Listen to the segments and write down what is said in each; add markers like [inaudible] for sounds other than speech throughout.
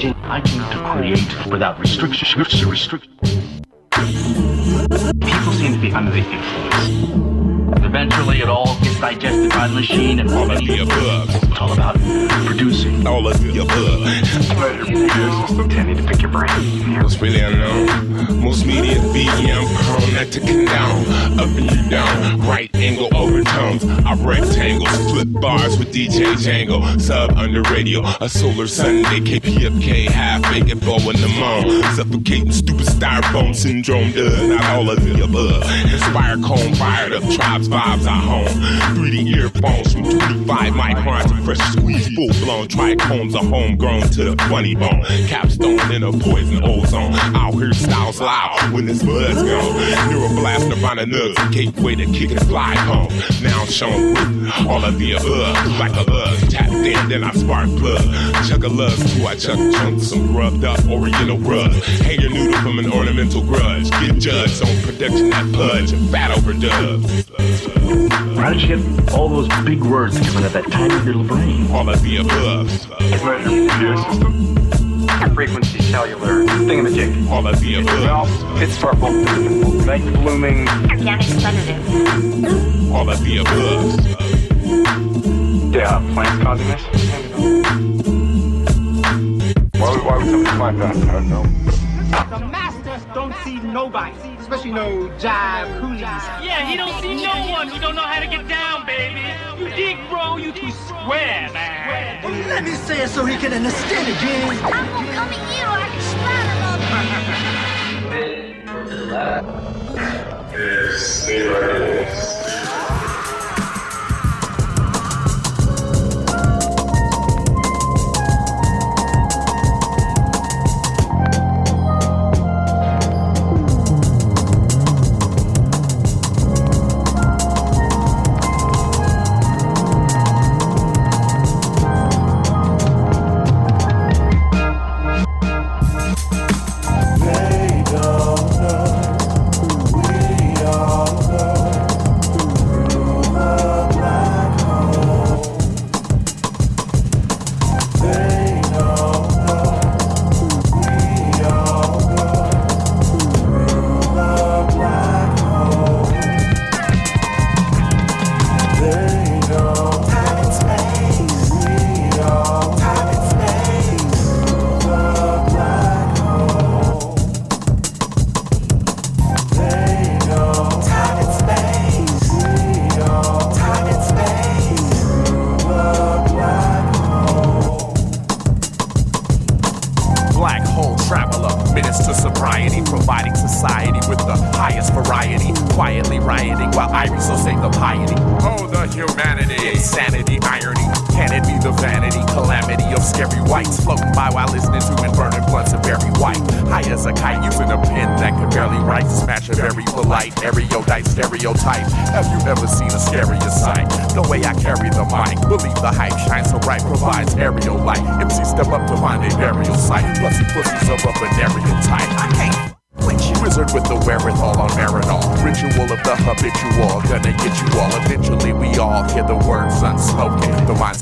I came to create without restriction. Restriction. People seem to be under the influence. Eventually, it all gets digested by the machine and all of the above. It's all about producing. All of above. Tell me to pick your brain. It's really unknown. Most media VM prone not to condone. Up and down. Right angle overtones. I rectangles. Flip bars with DJ Django. Sub under radio. A solar Sunday. KPFK. Half bacon bow in the moon. Suffocating stupid styrofoam syndrome does not all of the above. Inspire cone fired up tribes vibes at home. 3D earphones from 25 microns fresh squeeze, full blown trichomes are homegrown to the funny bone. Capstone in a poison ozone. Out here styles loud when this bud's gone. Neuroblast Nirvana nugs, gateway to kick and fly home. Now shown with all of the above. Like a love, tapped in, then I spark plug. Chuck a love too, I chuck chunks, some grubbed up oriental rug. Hang your noodle from an ornamental grudge. Get judged on production that pudge, fat overdubs. How did you get all those big words coming out that tiny little brain? All of the above. Frequency cellular thingamajig. All of the above. Well, it's purple. Night blooming. Organic sedative. All of the above. Yeah, plants causing this? Why would, why would somebody find that? I don't know. The masters don't see nobody, especially no jive coolies. Yeah, he don't see no one who don't know how to get down, baby. You dig, bro? You too square, man. Well, let me say it so he can understand again. I'm gonna come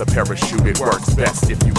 at you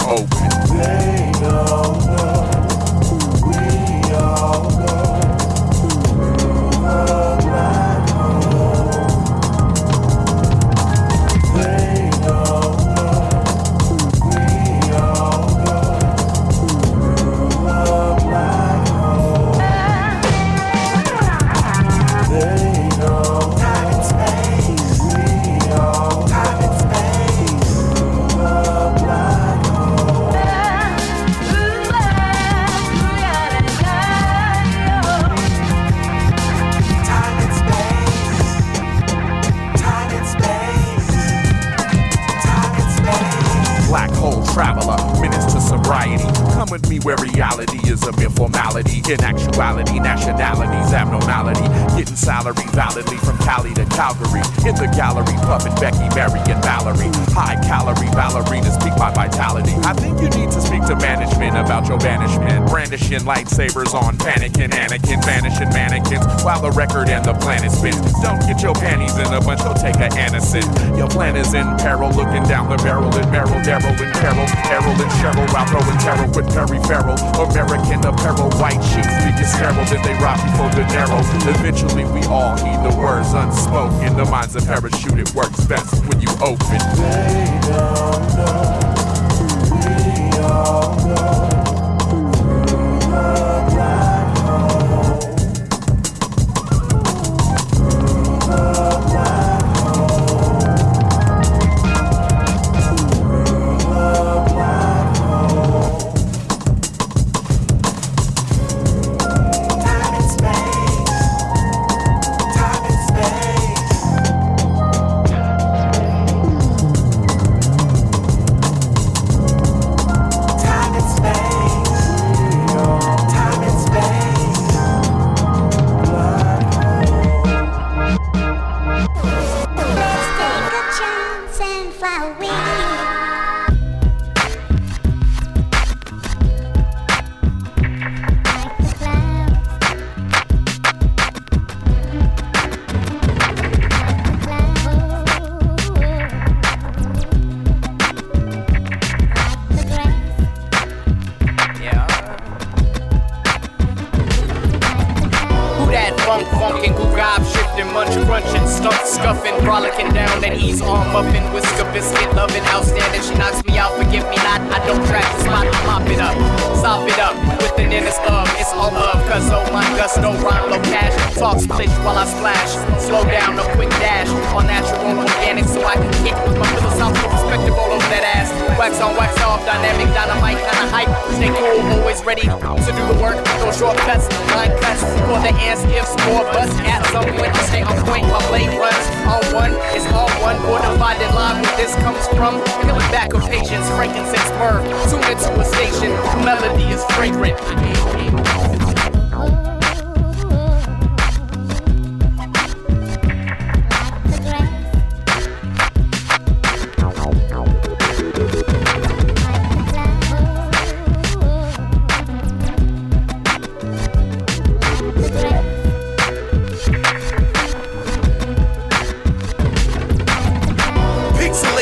where reality of informality. In actuality, nationality's abnormality. Getting salary validly from Cali to Calgary. In the gallery, puffin' Becky, Mary, and Valerie. High calorie ballerinas peak my vitality. I think you need to speak to management about your banishment. Brandishing lightsabers on panicking, Anakin, vanishing mannequins. While the record and the planet spins. Don't get your panties in a bunch, Go take a Anacin. Your plan is in peril, looking down the barrel at Meryl, Daryl, and Carol, Carol and Cheryl, while throwing terror with Perry Farrell. America American apparel, white sheets speak get scarred, as they rob before the dinero. Eventually, we all heed the words unspoken. The mind's of parachute, it works best when you open. They don't know, we all know.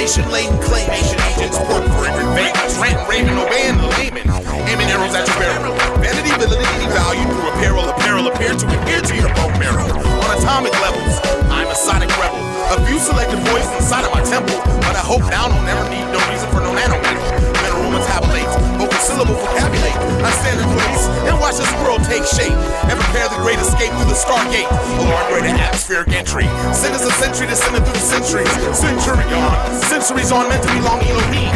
Information laden claim. Asian agents work for every vagrants. Rant, raving, obeying the layman. Aiming arrows at your barrel. Vanity, validity, value through apparel. Apparel appear to adhere to your bone marrow. On atomic levels, I'm a sonic rebel. A few selected voices inside of my temple. But I hope now I'll never need no reason for no nano metal. Mineral metabolates syllable vocabulary. I stand in place and watch this world take shape and prepare the great escape through the stargate—a far greater atmospheric entry. Send us a century to send it through the centuries. Century on, centuries on meant to be long Elohim.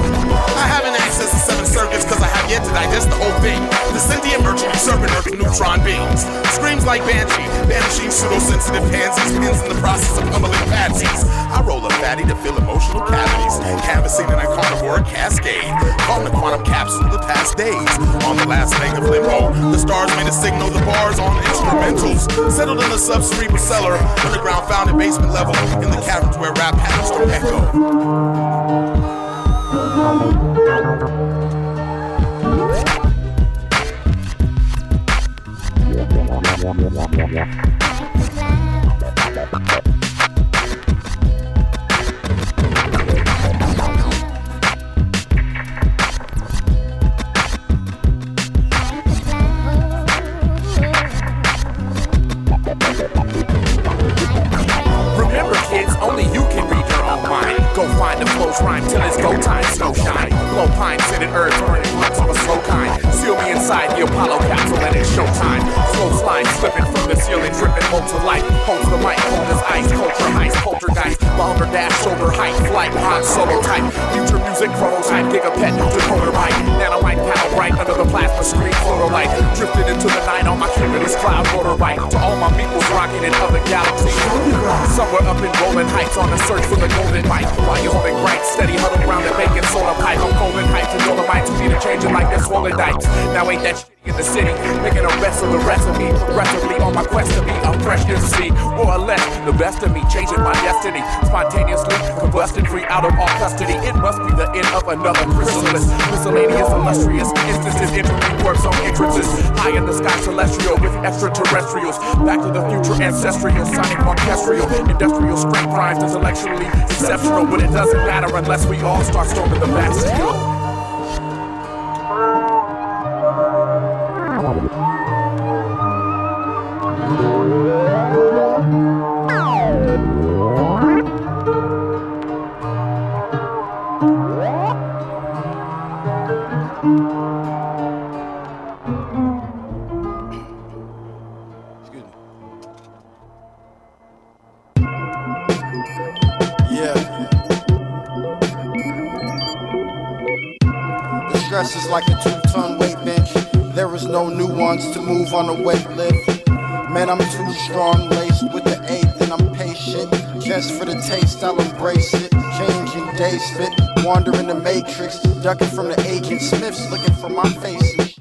I haven't accessed the seven circuits because I have yet to digest the whole thing. The sentient merchant serpent earth neutron beams. Screams like banshee, banishing pseudo-sensitive pansies, pins in the process of humbling patsies. I roll a fatty to fill emotional cavities, canvassing an carnivore cascade, calling the quantum capsule the path last days. On the last leg of limbo, the stars made a signal, the bars on instrumentals. Settled in the subcerebral cellar, underground found at basement level, in the caverns where rap patterns to echo. yeah, yeah. earth, burning rocks of a slow kind. Seal me inside the Apollo capsule and it's showtime. Slow Clothesline slipping from the ceiling, dripping, hold to light. Hold the mic, hold this ice, culture ice hold night. Bomber dash over height, flight, hot solo type. Future music chronotype, gigapet, decoder right. Nanolite panel, right under the plasma screen, photo-light. Drifted into the night on my kickerless cloud motorbike. To all my peoples rocking in other galaxies. Somewhere up in rolling heights on a search for the golden light. While you holding bright, steady huddled around the bacon soda pipe. I'm golden heights and dolomites. We need to change it like this swollen dikes. Now ain't that in the city, making a rest of me progressively on my quest to be a freshness to see more or less the best of me, changing my destiny spontaneously, combusting free out of all custody. It must be the end of another chrysalis, miscellaneous, illustrious instances, entering works on entrances, high in the sky, celestial with extraterrestrials, back to the future, ancestral, sonic orchestral, industrial strength primes, intellectually exceptional, but it doesn't matter unless we all start storming the Bastille. Move on a weight lift. Man, I'm too strong, laced with the eighth, and I'm patient. Just for the taste, I'll embrace it. Changing days fit, wandering the matrix, ducking from the agent Smiths, looking for my face.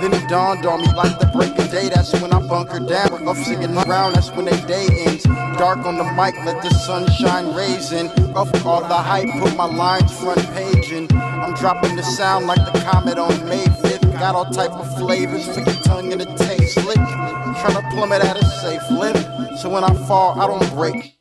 Then it dawned on me like the break of day, that's when I bunker down. Off singing around, that's when they day ends. Dark on the mic, let the sunshine raise in. Off all the hype, put my lines front page in. I'm dropping the sound like the comet on May 5th. Got all type of flavors for your tongue and the taste. Lick, trying to plummet at a safe lip. So when I fall, I don't break.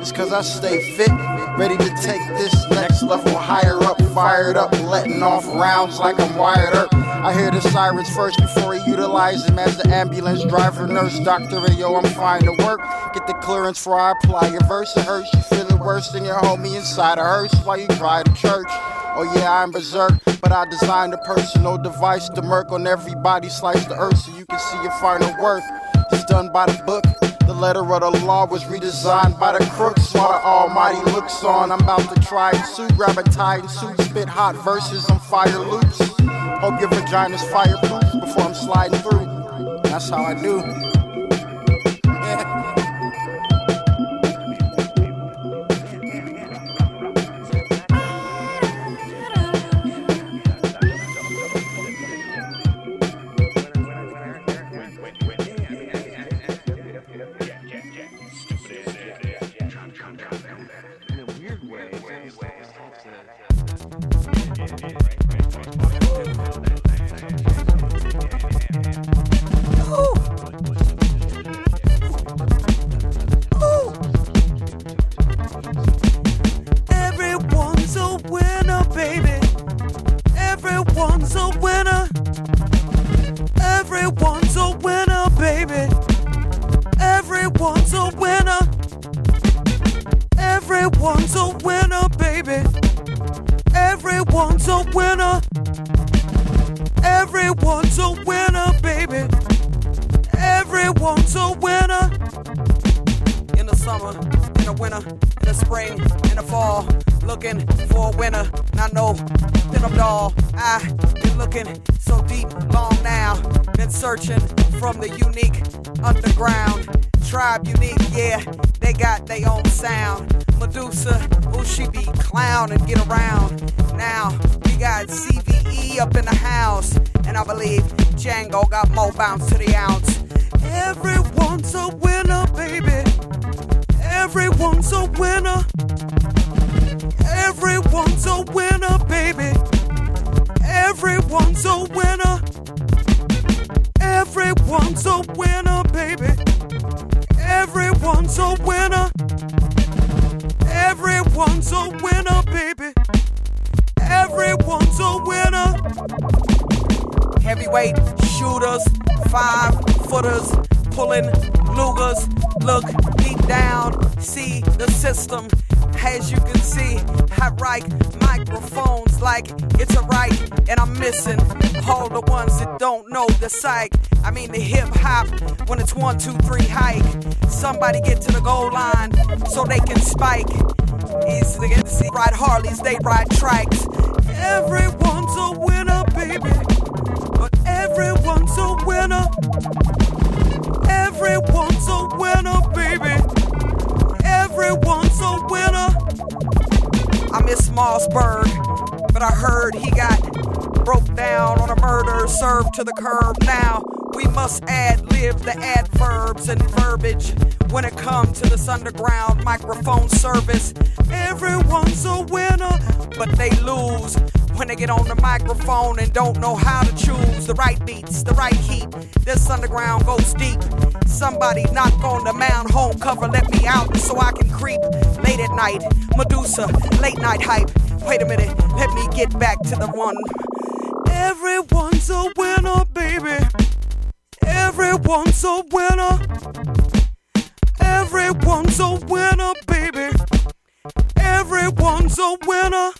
It's cause I stay fit, ready to take this next level higher up, fired up, letting off rounds like I'm wired up. I hear the sirens first before he utilize him as the ambulance driver, nurse, doctor, and yo, I'm fine to work. Get the clearance for I apply your verse. It hurts you feeling worse than your homie inside a hearse while you cry to church. Oh yeah, I'm berserk, but I designed a personal device to murk on everybody, slice the earth so you can see your final worth. It's done by the book. The letter of the law was redesigned by the crooks while the Almighty looks on. I'm about to try and suit, grab a tie and suit, spit hot verses on fire loops. Hope your vagina's fireproof before I'm sliding through. That's how I do. Two, three hike. Somebody get to the goal line so they can spike. Get to see ride Harleys, they ride trikes. Everyone's a winner, baby. But everyone's a winner. Everyone's a winner, baby. Everyone's a winner. I miss Mossberg, but I heard he got broke down on a murder served to the curb. Now we must ad lib the and verbiage when it comes to this underground microphone service. Everyone's a winner, but they lose when they get on the microphone and don't know how to choose the right beats, the right heat. This underground goes deep. Somebody knock on the mound home cover, let me out so I can creep late at night. Medusa, late night hype. Wait a minute, let me get back to the one. Everyone's a winner, baby. Everyone's a winner. Everyone's a winner, baby. Everyone's a winner.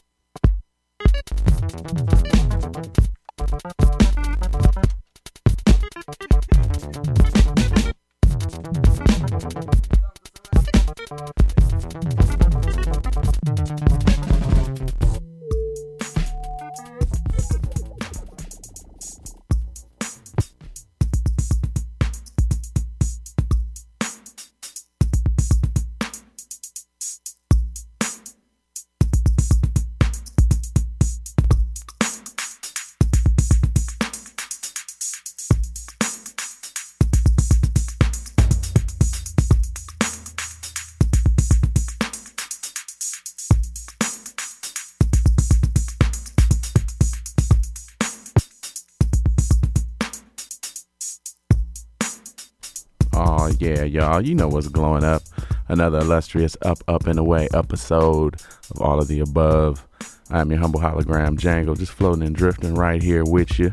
Y'all, you know what's glowing up. Another illustrious Up, Up, and Away episode of all of the above. I'm your humble hologram, Django, just floating and drifting right here with you.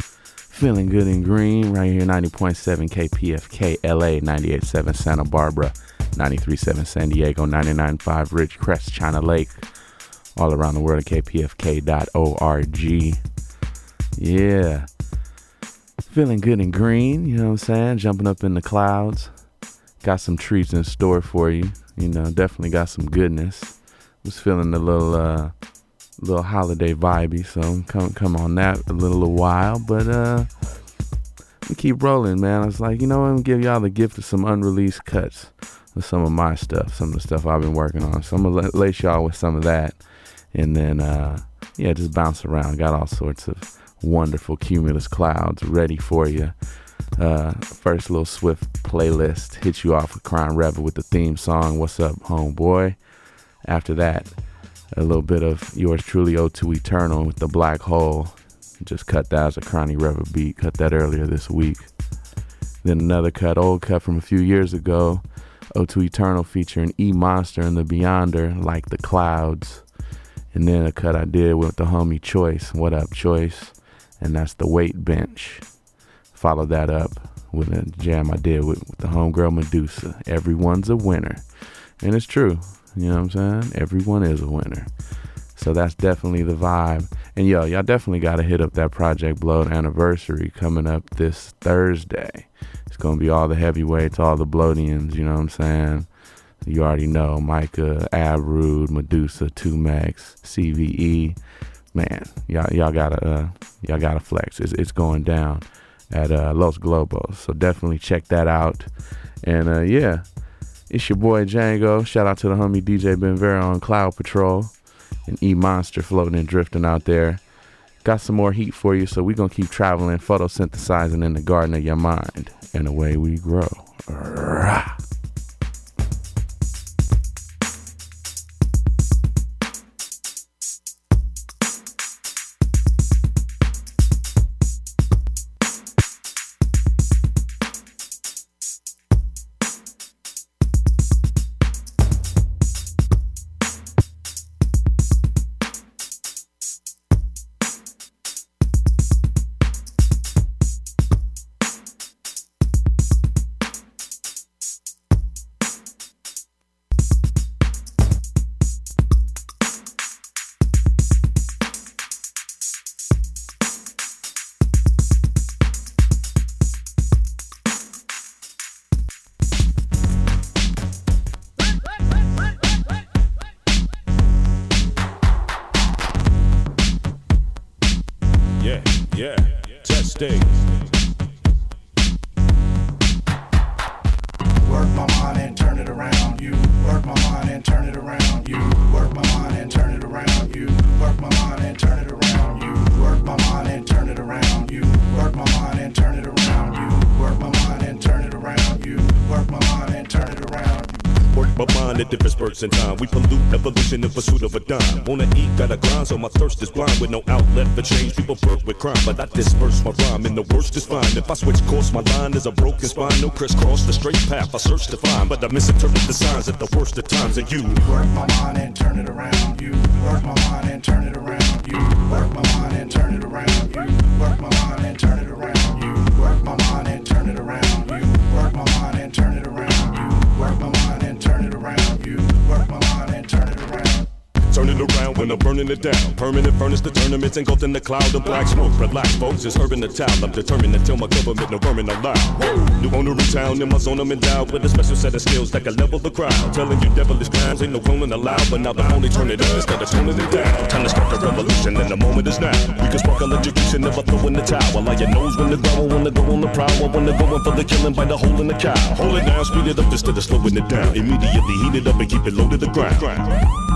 Feeling good and green right here, 90.7 KPFK LA, 98.7 Santa Barbara, 93.7 San Diego, 99.5 Ridgecrest, China Lake, all around the world at kpfk.org. Yeah. Feeling good and green, you know what I'm saying? Jumping up in the clouds. Got some treats in store for you. You know, definitely got some goodness. Was feeling a little uh little holiday vibey, so come come on that a little a while, but uh we keep rolling, man. I was like, you know, I'm gonna give y'all the gift of some unreleased cuts of some of my stuff, some of the stuff I've been working on. So I'm gonna lace y'all with some of that, and then uh yeah, just bounce around. Got all sorts of wonderful cumulus clouds ready for you. Uh, first little swift playlist hit you off with Crime Rebel with the theme song "What's Up, Homeboy." After that, a little bit of yours truly "Ode to Eternal" with the Black Hole. Just cut that as a Crony Rebel beat. Cut that earlier this week. Then another cut, old cut from a few years ago, "Ode to Eternal" featuring E Monster and the Beyonder, like the clouds. And then a cut I did with the homie Choice. What up, Choice? and that's the weight bench. Follow that up with a jam I did with, with the homegirl Medusa. Everyone's a winner. And it's true. You know what I'm saying? Everyone is a winner. So that's definitely the vibe. And yo, y'all definitely got to hit up that Project Blowed anniversary coming up this Thursday. It's going to be all the heavyweights, all the Bloodians, you know what I'm saying? You already know Micah, Abrude, Medusa, 2Max, CVE man, y'all y'all gotta uh, y'all gotta flex. It's it's going down at uh, Los Globos, so definitely check that out. And uh, yeah, it's your boy Django. Shout out to the homie DJ Ben Vera on Cloud Patrol and E Monster floating and drifting out there. Got some more heat for you, so we're gonna keep traveling, photosynthesizing in the garden of your mind, and away we grow. Rah. So my thirst is blind with no outlet for change. People work with crime, but I disperse my rhyme, and the worst is fine. If I switch course, my line is a broken spine. No crisscross, the straight path I search to find, but I misinterpret the signs at the worst of times. And you work my mind and turn it around. You work my mind and turn it around. You work my mind and turn it around. You work my burning it down. Permanent furnace, the tournaments engulfed in the cloud of black smoke. Relax, folks, it's urban the town. I'm determined to tell my government no vermin allowed. New owner in town, in my zone, I'm endowed with a special set of skills that can level the crowd. Telling you devilish crimes ain't no cloning allowed, but now the only turn it up instead of toning it down. Time to start the revolution, and the moment is now. We can spark electrocution, never throw in the towel. Like your nose when the growl, wanna go on the prowl, I wanna go in for the killing by the hole in the cow. Hold it down, speed it up instead of slowing it down. Immediately heat it up and keep it low to the ground.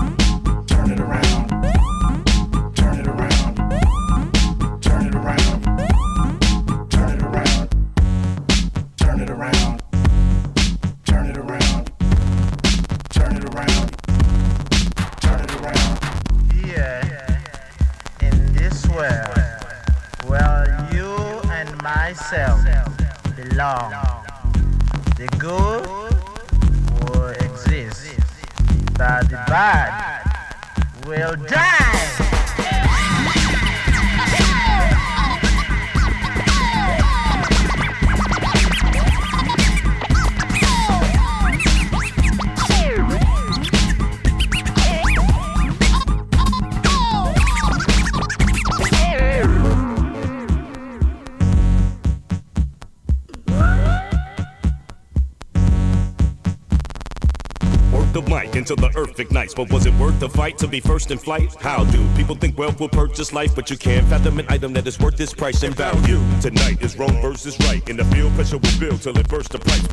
The. But was it worth the fight to be first in flight? How do people think wealth will purchase life? But you can't fathom an item that is worth its price and value. Tonight is wrong versus right. In the field, pressure will build till it bursts the price.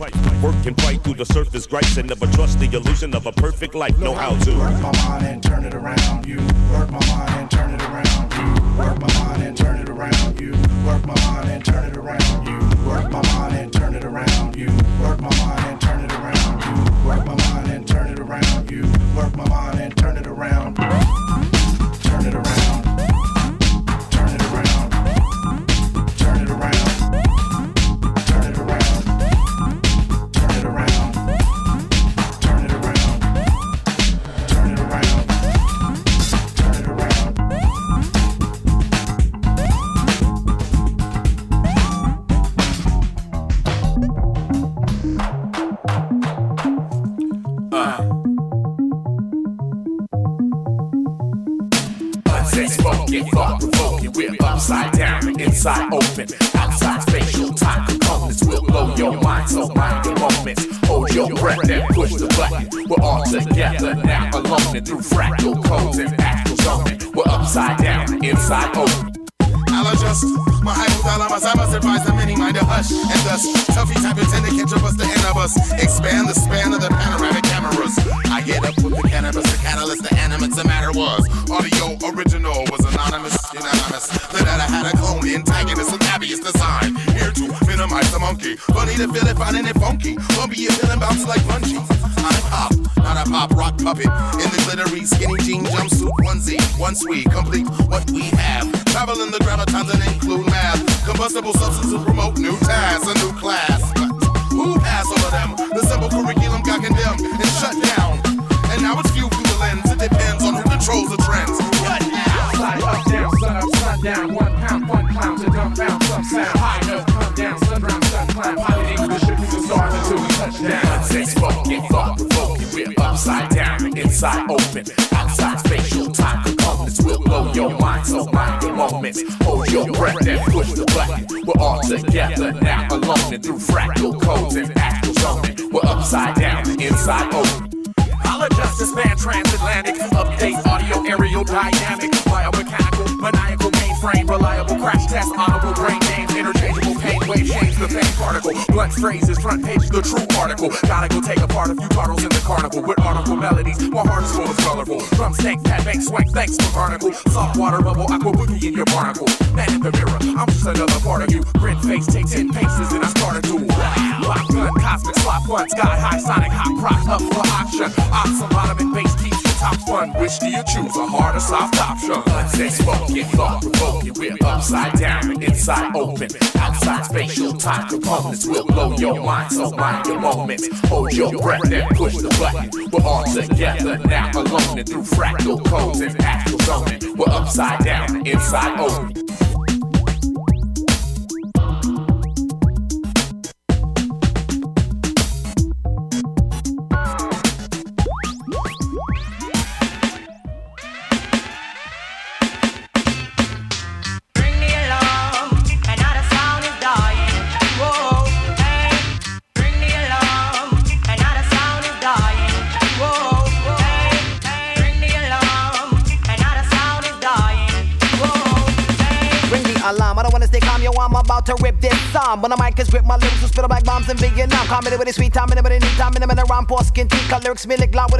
Work and fight through the surface gripes and never trust the illusion of a perfect life. Know how to work my mind and turn it around. You work my mind and turn it around. You work my mind and turn it around. You work my mind and turn it around. You work my mind and turn it around. You work my mind my heart is full of colorful. Drum snake pat bank swank thanks for barnacle. Soft water bubble aqua boogie in your barnacle. Man in the mirror I'm just another part of you. Grin face take ten paces and I start a duel. Lock gun cosmic slot one sky high sonic hot props up for auction awesome bottom and bass keeps you top fun which do you choose a hard or soft option? Unspoken thought provoking we're upside down inside open. Outside spatial time. Components will blow your mind. So mind your moments. Hold your breath and push the button. We're all together now alone and through fractal codes and astral zoning. We're upside down inside open Come in with the sweet time, in with the neat time, in with the ramp, skin, tick, lyrics, me lick, loud,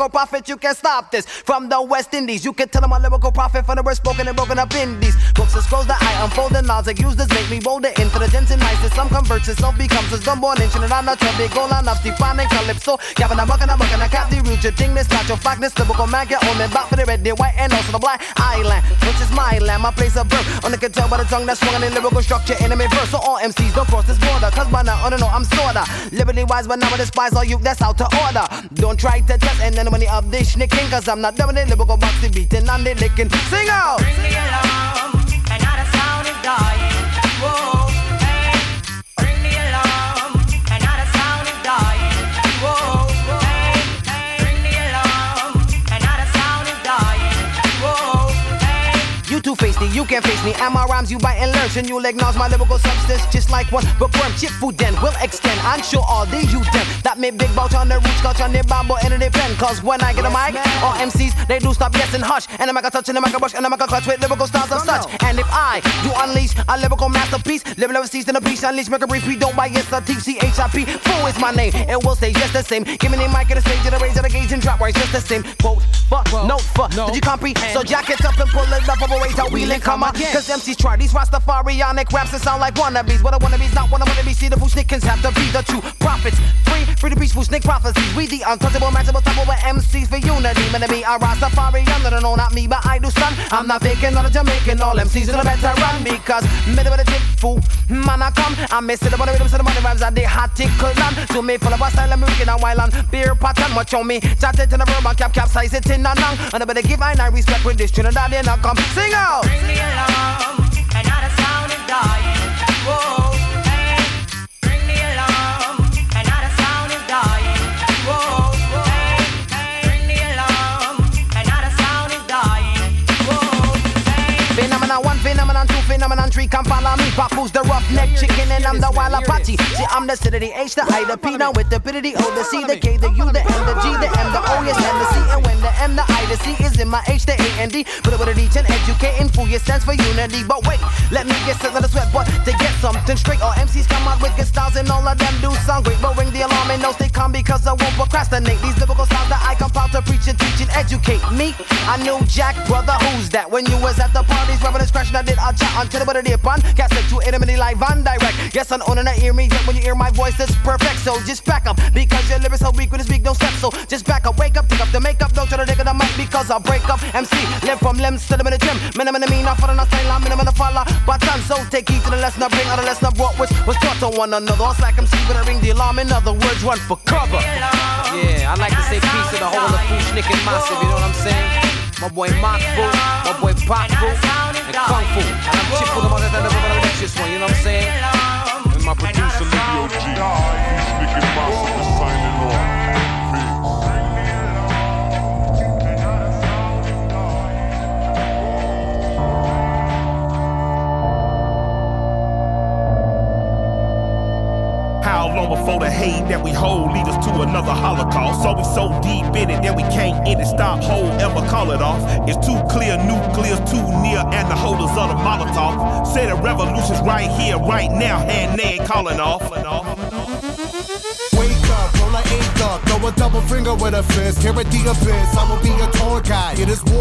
lyrical prophet, you can't stop this. From the West Indies, you can tell I'm a lyrical prophet from the word spoken and broken up in these books and scrolls that I unfold and knowledge use this make me bolder into the dense and nice. Some converts, itself becomes a gunborn nation, and I'm not your big goal, I'm not defining calypso. Gavin, I'm walking, I'm walking, I cap the root, your thing, this not your fact, this lyrical man, get on me, back for the red, the white, and also the black island, which is my land, my place of birth. On the guitar, tell by the tongue that's swung in lyrical structure, enemy verse. So all MCs don't cross this border. Cause by now, I don't know, I'm sorta. Liberty wise, but now I despise all you that's out to order. Don't try to test and then when you of this nicking, cause I'm not doing it, lyrical boxy beating and they licking. Sing out! Bring the alarm, another sound is dying. You two face me, you can't face me. And my rhymes you bite and learn. And you'll acknowledge my lyrical substance just like one bookworm. Chip food then will extend. I'm sure all the you them that make big bout on the roots, scotch on the bamboo and the pen. Cause when I get a mic, all MCs they do stop yes and hush. And I make a touch and I make a brush and I make a clutch with lyrical styles of oh, such. And if I do unleash a lyrical masterpiece, live never cease in a piece, unleash, make a brief, we don't buy yes, TCHIP. Fool is my name, it will stay just the same. Give me the mic at the stage, at the range, at the gauge and drop where it's just the same. Quote, for, note for, did you comprehend? So jack it up and pull it up, over wait till wheel and come again. Cause MCs try these Rastafarianic raps that sound like wannabes. But a wannabe's not one of wannabees. See the fool have to be the true prophets. Free, free to peaceful snake prophecies. We the untouchable, matchable, touchable MCs for unity. Man, be a Rastafarian, no, no, not me, but I do son. I'm not faking, not a Jamaican. All MCs in a better run because middle of the tip fool. Man, I come, I'm missing the money rhythms and the money rhymes and the hot tickle land. To me, full of a style, I'm looking and while on beer pot pattern. Much on me, chat it in a verb and cap, capsize it in a nang. And I better give I respect with this Trinidad, then I come sing out. Bring the alarm, another sound is dying. Whoa, hey. Bring the alarm, another sound is dying. Whoa, hey, hey. Bring the alarm, another sound is dying. Whoa, hey. Phenomenon one, phenomenon phenomenon come follow me. Papoose the roughneck chicken and I'm the wild Apache. See, I'm the city, the H, the I, the P, now with the P to the O, the C, the K, the U, the M, the G, the M, the O, yes, and the C. And when the M, the I, the C is in my H, the A, and D. Put it with a D, and educating fool, your sense for unity. But wait, let me get set, let us sweat, but to get something straight. All MCs come out with good styles and all of them do sound great. But ring the alarm and no stay calm because I won't procrastinate. These lyrical styles that I compile to preach and teach and educate me. I knew Jack, brother, who's that? When you was at the parties, rapping and scratching, I did a chat until the dip on. Cassette to intimately live and direct. Yes, I'm on and I hear me. Yet when you hear my voice, it's perfect. So just back up because your lyrics so weak when you speak, no step. So just back up, wake up, pick up the makeup, don't try to dig it the mic because I break up. MC, live from limbs to the minute gym. Minimum mean, I follow, not style, I'm minimum follow. But done, so take heed to the lesson I bring out the lesson I brought, which was taught to one another. It's like MC, but I ring the alarm. In other words, run for cover. Yeah, I like to say peace to the whole of the Fushnik and Massive, you know what I'm saying? My boy Moc Fu, my boy Poc Fu, and Kung Fu. And I'm Chip for the mother that never gonna this one, you know what I'm saying? And my producer, Lyvio G. How long before the hate that we hold lead us to another holocaust? So we so deep in it that we can't end it, stop, hold, ever call it off. It's too clear, nuclear's too near, and the holders of the Molotov say the revolution's right here, right now, hand name calling off. Wake up, roll a eight up, throw a double finger with a fist. At the abyss, I will be guide.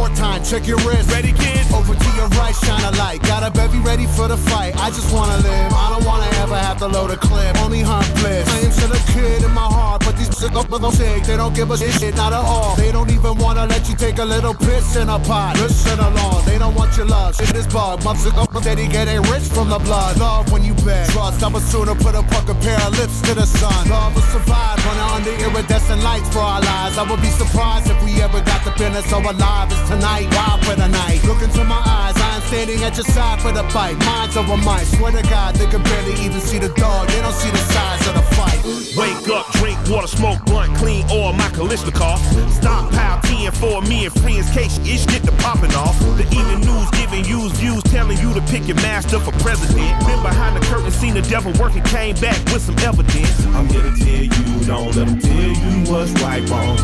Wartime, check your wrist. Ready, kids? Over to your right, shine a light. Got a bevy ready for the fight. I just wanna live. I don't wanna ever have to load a clip. Only hunt bliss. I am still a kid in my heart, but these sick up little sick. They don't give a shit, not at all. They don't even wanna let you take a little piss in a pot. Listen along, they don't want your love. Shit is bug. Sick up steady getting rich from the blood. Love when you beg. Trust, I would sooner put a fucking pair of lips to the sun. Love will survive, running under iridescent lights for our lives. I would be surprised if we ever got the business so alive as tonight. Wild for the night. Look into my eyes, I standing at your side for the fight. Minds over mine. Swear to God, they can barely even see the dog. They don't see the size of the fight. Wake up, drink water, smoke blunt, clean oil, my Kalashnikov. Stockpile tea and for me and friends, case ish get the popping off. The evening news giving you views, telling you to pick your master for president. Been behind the curtain, seen the devil working, came back with some evidence. I'm here to tell you, don't let them tell you what's right, wrong.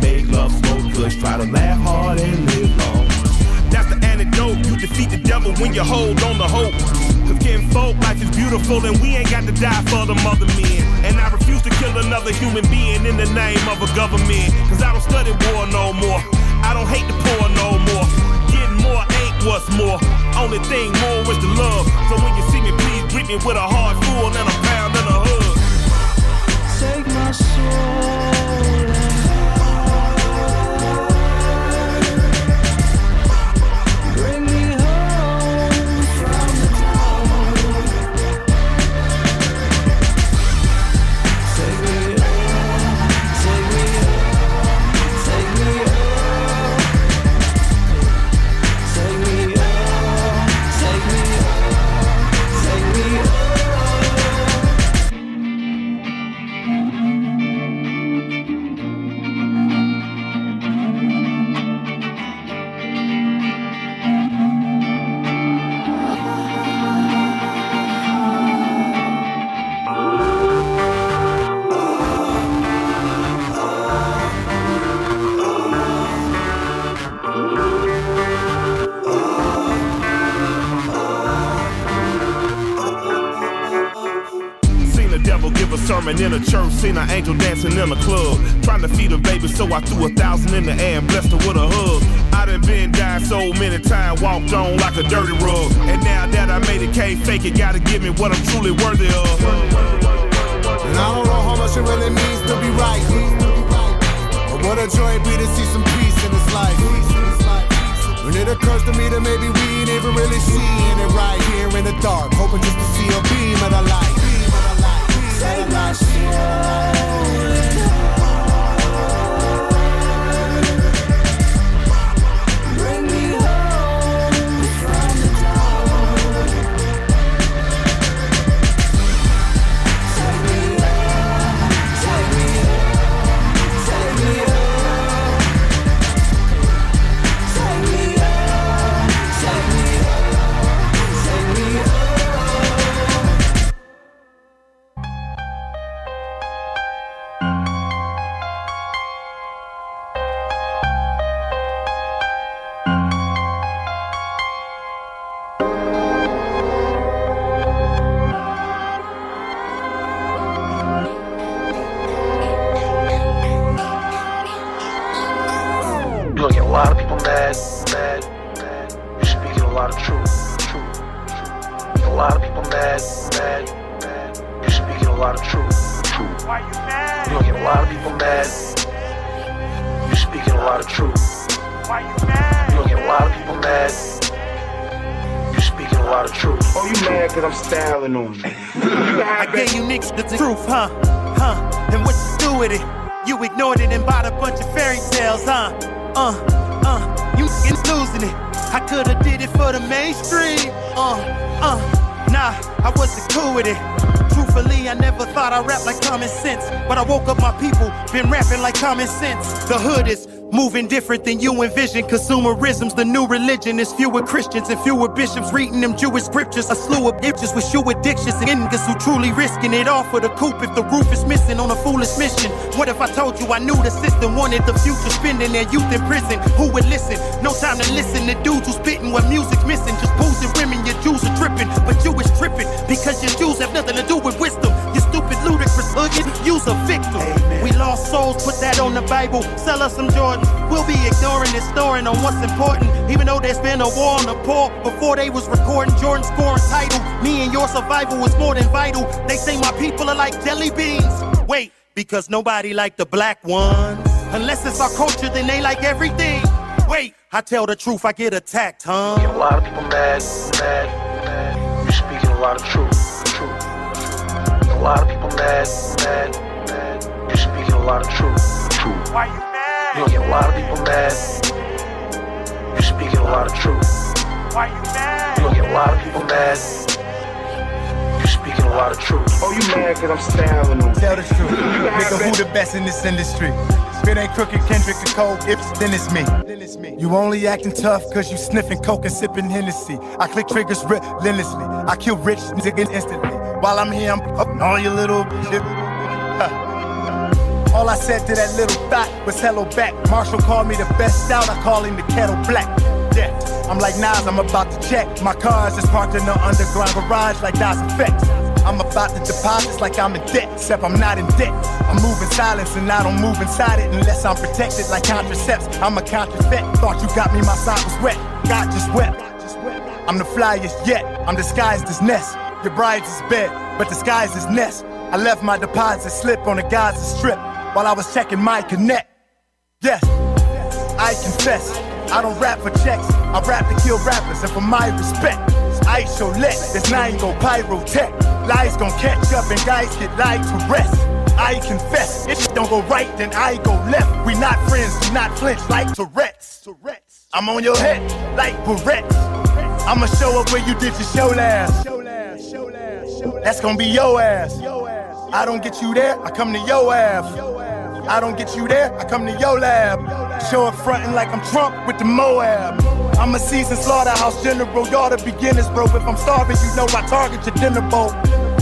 Make love, smoke kush, try to laugh hard and live long. The antidote. You defeat the devil when you hold on to hope. Cause getting folk, life is beautiful and we ain't got to die for the mother men. And I refuse to kill another human being in the name of a government. Cause I don't study war no more. I don't hate the poor no more. Getting more ain't what's more. Only thing more is the love. So when you see me, please greet me with a heart full and a pound and a hug. Take my soul sermon in a church, seen an angel dancing in a club. Trying to feed a baby, so I threw a thousand in the air and blessed her with a hug. I done been down so many times, walked on like a dirty rug. And now that I made it, can't fake it, gotta give me what I'm truly worthy of. And I don't know how much it really means to be right. But what a joy it be to see some peace in this life. When it occurs to me that maybe we ain't even really seeing it right here in the dark, hoping just to see a beam of the light. Take my Bring on you. I gave you niggas the truth, huh? Huh? And what you do with it? You ignored it and bought a bunch of fairy tales, huh? Uh, uh, you niggas losing it. I coulda did it for the mainstream. Uh, uh, nah, I wasn't cool with it. Truthfully, I never thought I'd rap like common sense. But I woke up my people, been rapping like common sense. The hood is moving different than you envision. Consumerism's the new religion. There's fewer Christians and fewer bishops reading them Jewish scriptures. A slew of bitches with shoe addictions and niggas who truly risking it all for the coop if the roof is missing on a foolish mission. What if I told you I knew the system wanted the future spending their youth in prison? Who would listen? No time to listen to dudes who spitting when music's missing. Just boozing women, your Jews are tripping, but you is tripping because your Jews have nothing to do with wisdom. You stupid ludicrous hood, you's a victim. We lost souls, put that on the Bible. Sell us some Jordans. We'll be ignoring and snoring on what's important. Even though there's been a war on the poor before they was recording Jordan scoring title. Me and your survival was more than vital. They say my people are like jelly beans. Wait, because nobody like the black ones. Unless it's our culture, then they like everything. Wait, I tell the truth, I get attacked, huh? Get a lot of people mad, mad, mad. You're speaking a lot of truth, truth. A lot of people mad, mad, mad. You're speaking a lot of truth, truth. Why you mad? You're gonna get a lot of people mad. You're speaking a lot of truth. Why you mad? You're gonna get a lot of people mad. You're speaking a lot of truth. Oh, you mad because I'm styling on you. Tell the truth. Nigga, who the best in this industry? If it ain't Crooked, Kendrick, or Cole, Ips, then it's me. Then it's me. You only acting tough cause you sniffing coke and sipping Hennessy. I click triggers relentlessly. I kill rich niggas instantly. While I'm here, I'm up on all your little shit. [laughs] All I said to that little thought was hello back. Marshall called me the best out, I call him the kettle black. Yeah, I'm like Nas, I'm about to check. My cars is parked in the underground garage like Nas Effects. I'm about to deposits like I'm in debt, except I'm not in debt. I'm moving silence and I don't move inside it unless I'm protected like contracepts. I'm a contrafect. Thought you got me, my side was wet. God just wept. I'm the flyest yet. I'm disguised as Ness. Your bride's is bed, but disguised as Ness. I left my deposit slip on the Gaza strip while I was checking my connect. Yes, I confess. I don't rap for checks. I rap to kill rappers, and for my respect, I show let. This nine go pyrotech. Lies gon' catch up, and guys get lied to rest. I confess. If it don't go right, then I go left. We not friends, do not flinch like Tourette's. Tourettes, I'm on your head like Barrett's. I'ma show up where you did your show last. Show last, show last, show last. That's gonna be your ass. I don't get you there, I come to your ass. I don't get you there, I come to your lab. Show up frontin' like I'm Trump with the Moab. I'm a seasoned slaughterhouse general, y'all the beginners, bro. If I'm starving, you know I target your dinner bowl.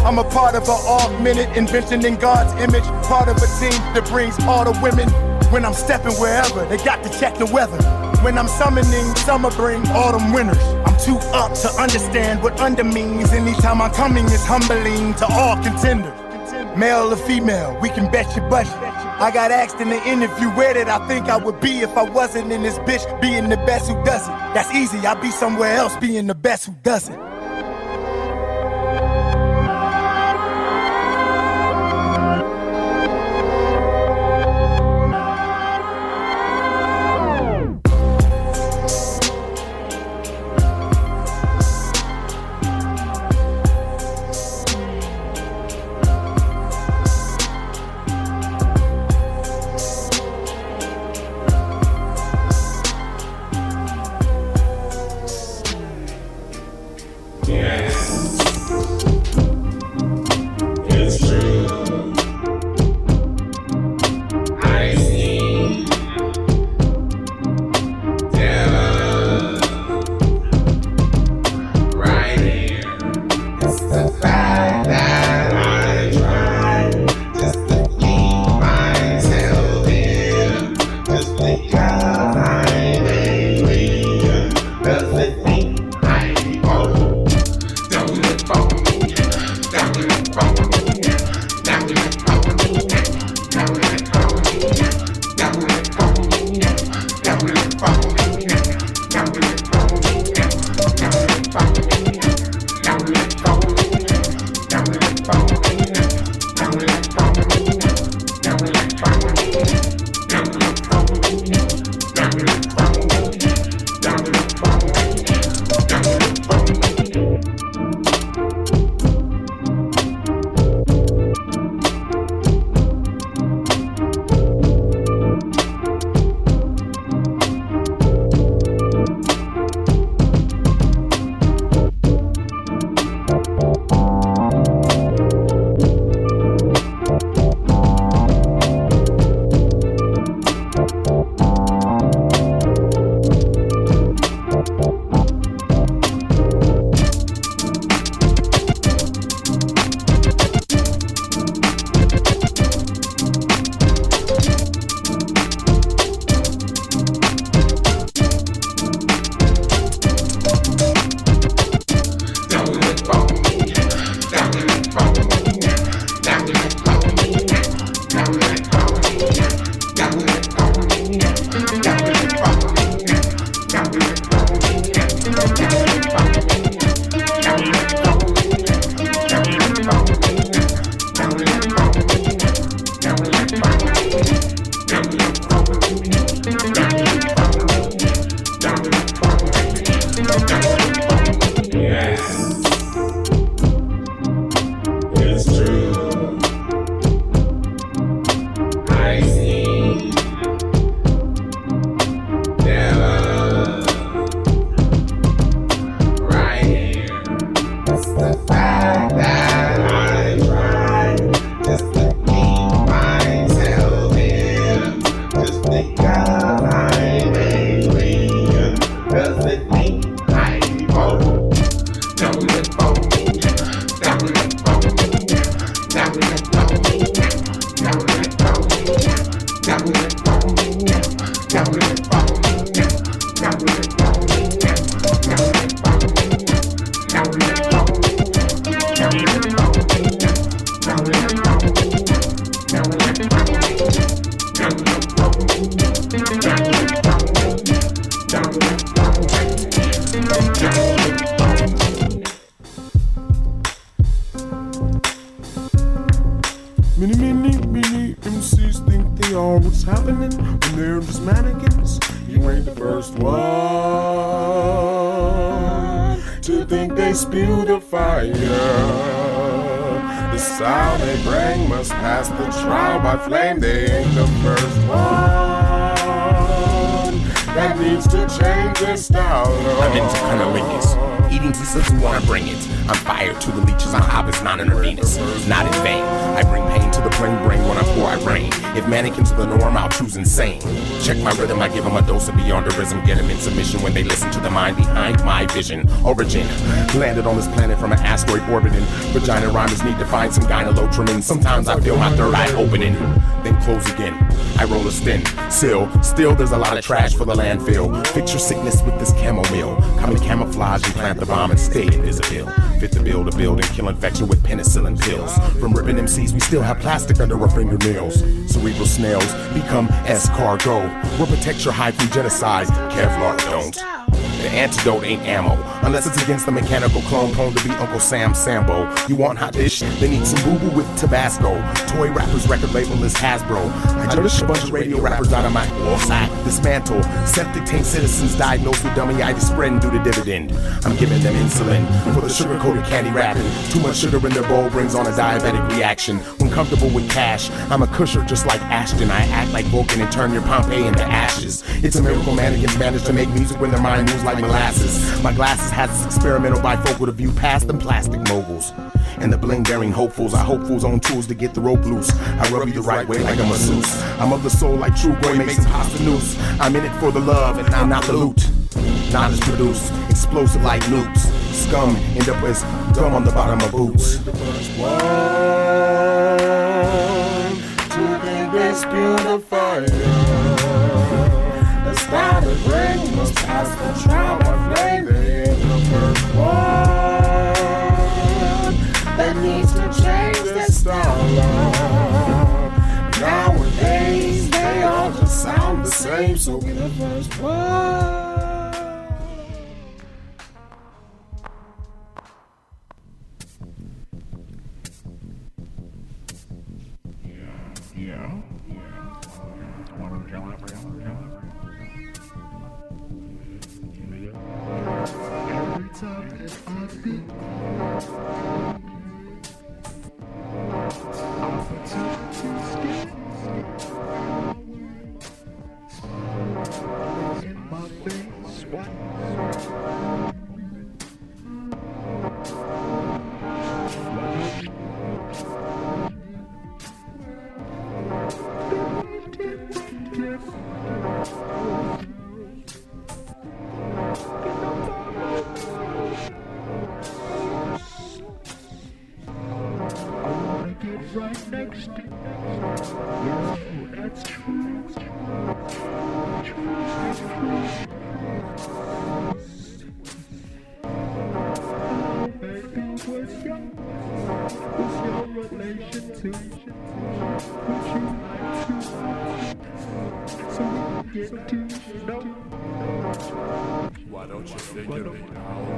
I'm a part of an augmented invention in God's image, part of a team that brings all the women. When I'm stepping wherever, they got to check the weather. When I'm summoning, summer bring autumn winters. I'm too up to understand what under means. Anytime I'm coming is humbling to all contenders. Male or female, we can bet your budget. I got asked in the interview where did I think I would be if I wasn't in this bitch being the best who does it. That's easy, I'll be somewhere else being the best who does it. Sound they bring must pass the trial by flame. They ain't the first one that needs to change their style. I'm into who wanna bring it. I'm fired to the leeches, my hob is not in her Venus. Not in vain. I bring pain to the brain, brain when I pour, I rain. If mannequins are the norm, I'll choose insane. Check my rhythm, I give them a dose of beyonderism. Get them in submission when they listen to the mind behind my vision. Origin. Landed on this planet from an asteroid orbiting. Vagina rhymers need to find some Gyne-Lotrimin. Sometimes I feel my third eye opening. Then close again. I roll a stint. Still, still there's a lot of trash for the landfill. Your sickness with this chamomile. Come in camouflage and plant the bomb and stay invisible. Fit the bill to build and kill infection with penicillin pills. From ripping MCs, we still have plastic under our fingernails. Cerebral snails become escargot. We'll protect your from genocide. Kevlar don't. The antidote ain't ammo, unless it's against the mechanical clone prone to be Uncle Sam Sambo. You want hot dish? They need some boo boo with Tabasco. Toy rappers record label is Hasbro. I just a bunch of radio rappers out of my sack. Dismantle septic tank citizens diagnosed with dummyitis spreading due to dividend. I'm giving them insulin for the sugar coated candy wrapping. Too much sugar in their bowl brings on a diabetic reaction. When comfortable with cash, I'm a Kutcher just like Ashton. I act like Vulcan and turn your Pompeii into ashes. It's a miracle mannequins manage to make music when their mind moves like molasses. My glasses has this experimental bifocal to view past them plastic moguls. And the bling bearing hopefuls are hopefuls on tools to get the rope loose. I rub you the right way like a masseuse. I'm of the soul like True Boy makes some pasta noose. I'm in it for the love and I'm not the loot. Knowledge produced, explosive like nukes. Scum end up as gum on the bottom of boots. to be this beautiful. The style that brings us past the trauma flame. That needs to change their style. Nowadays, they all just sound the same, so be the first one. Let's be. Let's be. Why don't you figure it out?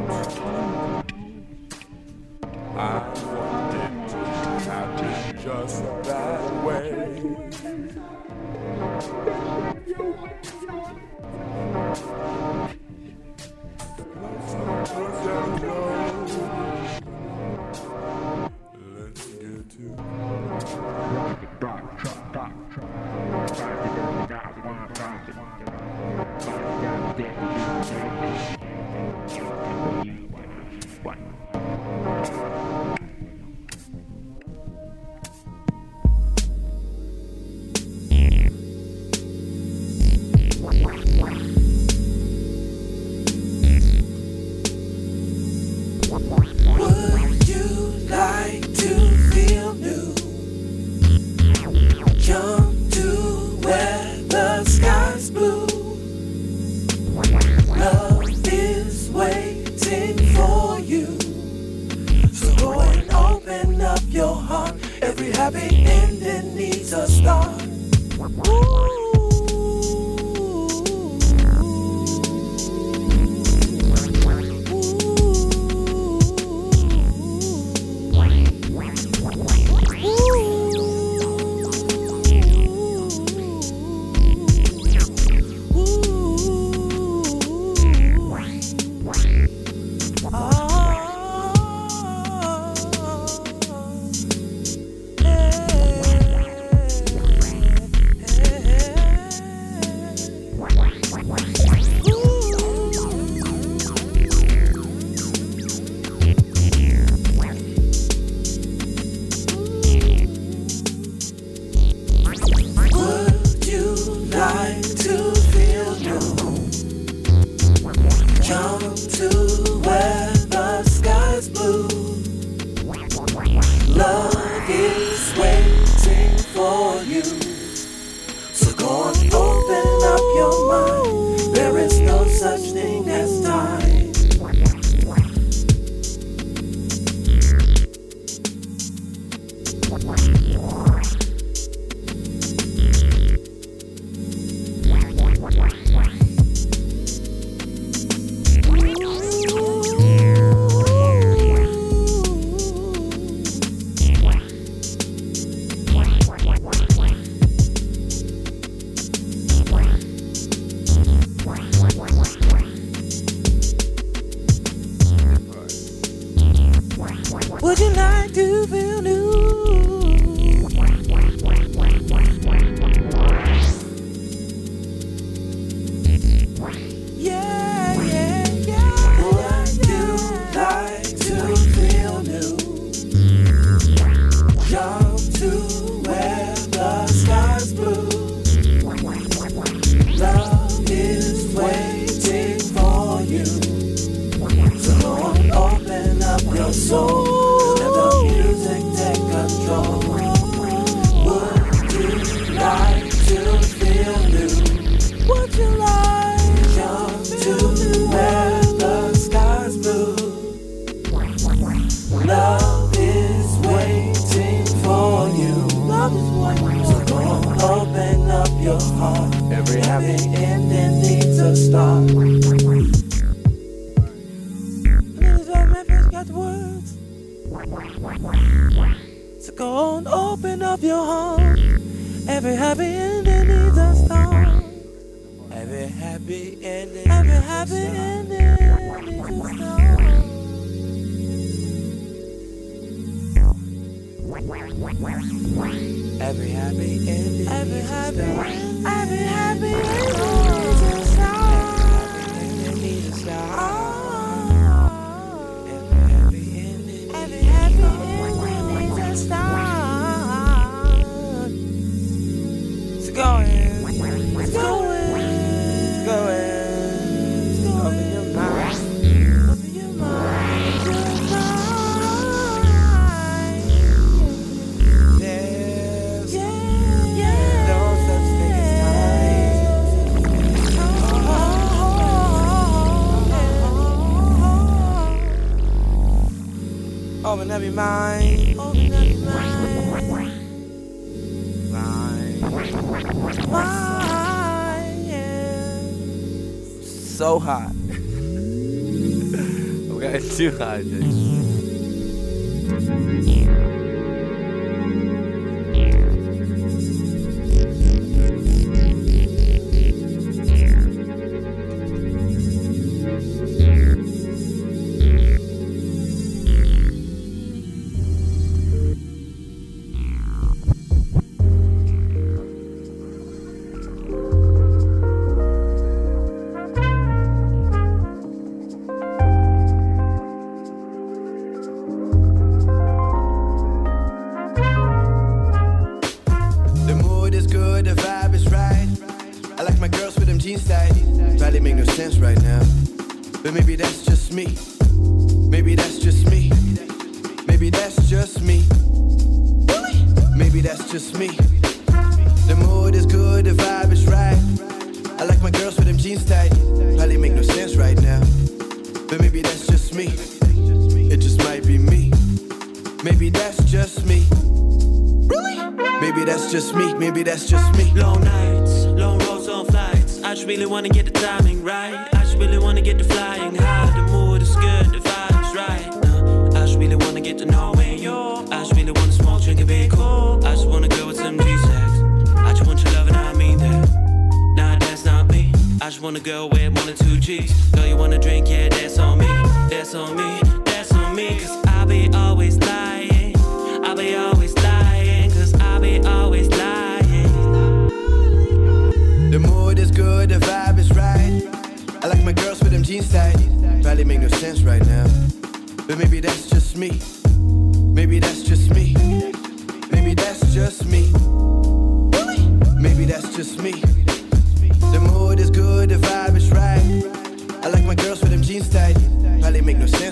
Zürich eigentlich.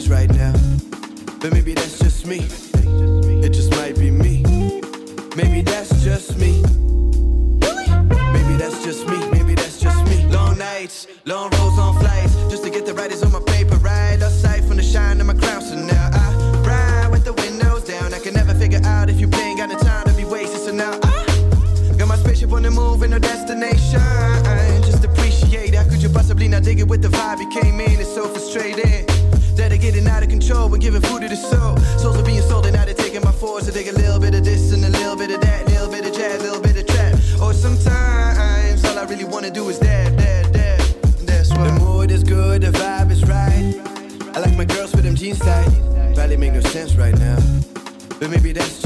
hands right now. But maybe that's just me. It just might be me. Maybe that's just me. Maybe that's just me. Maybe that's just me. Long nights, long roads on right now. But maybe that's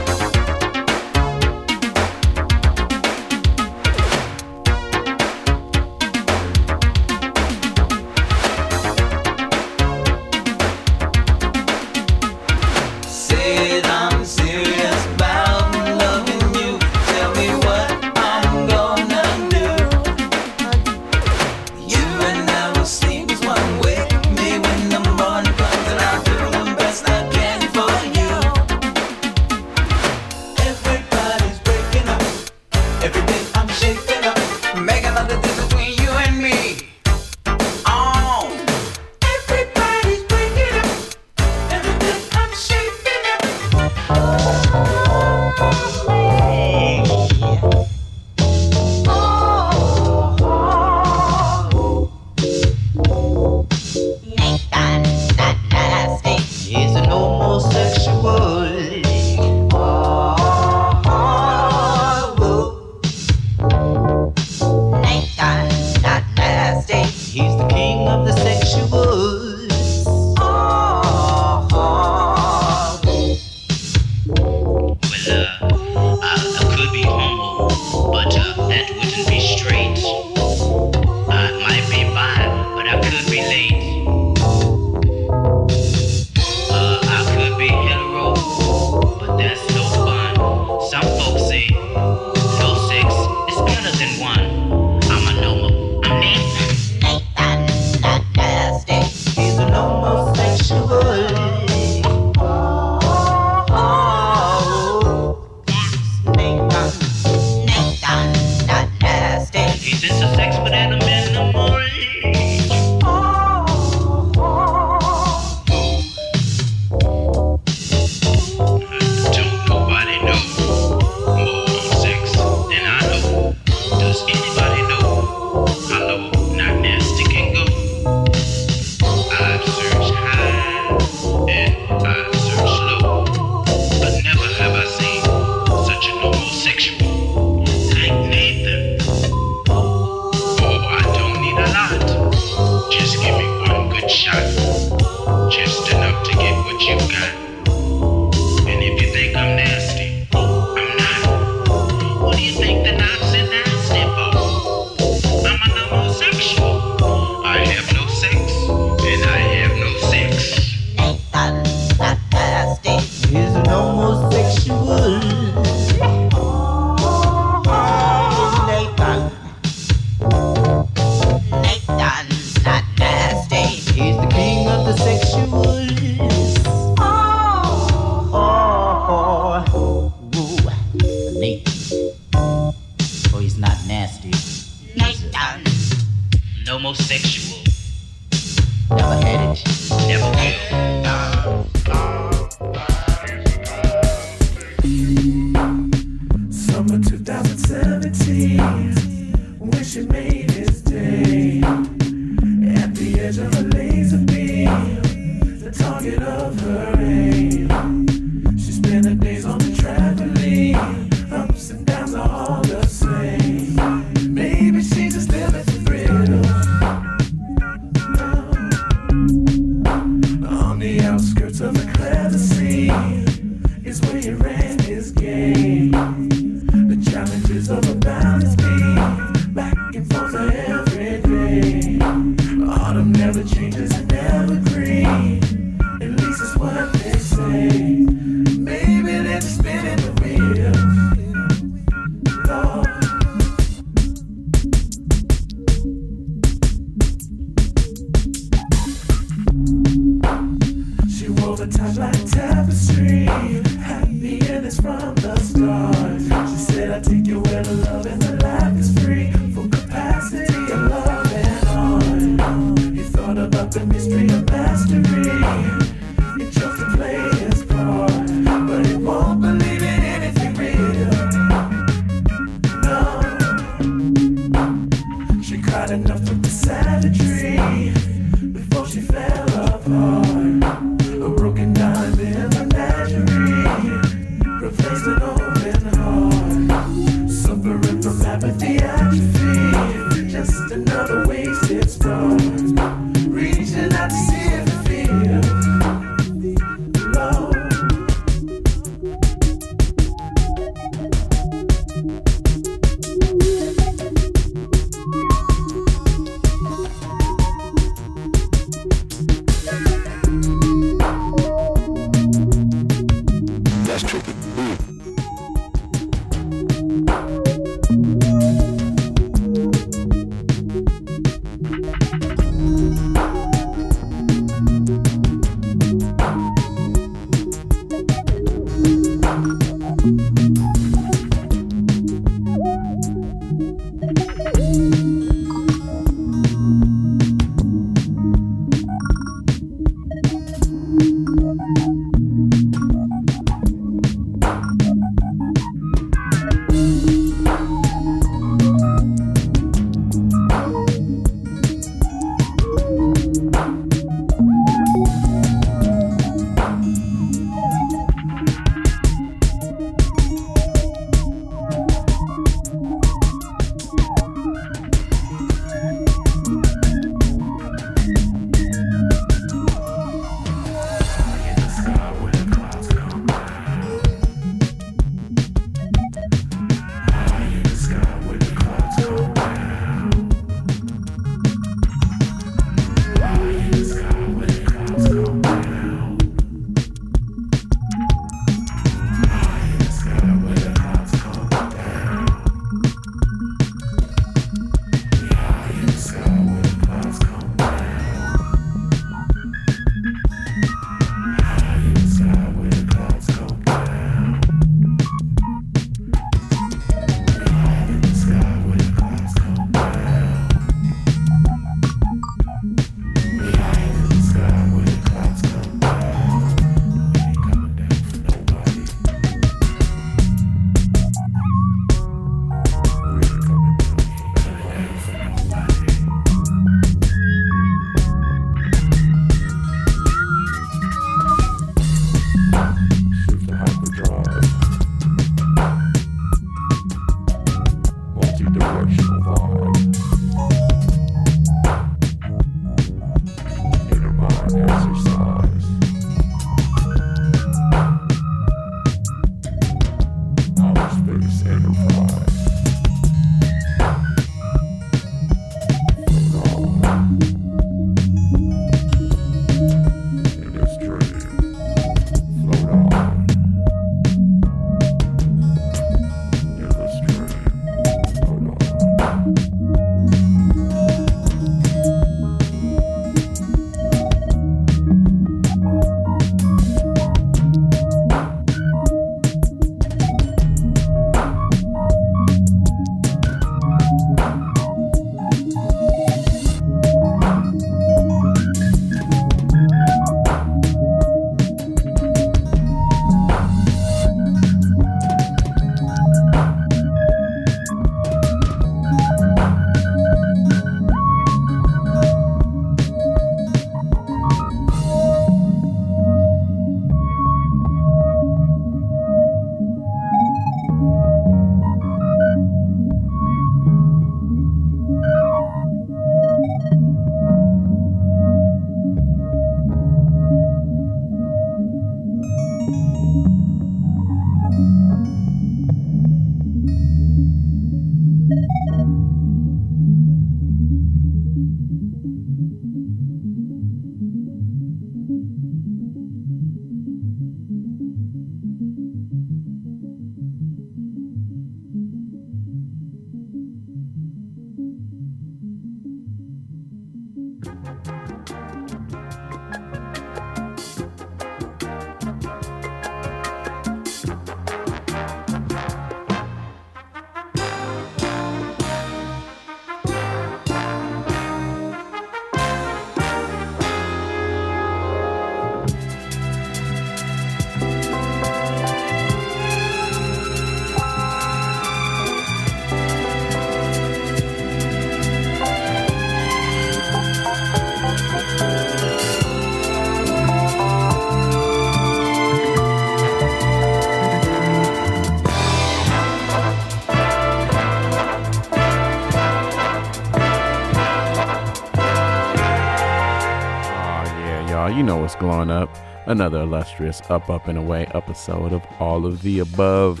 what's glowing up. Another illustrious Up, Up, and Away episode of All of the Above.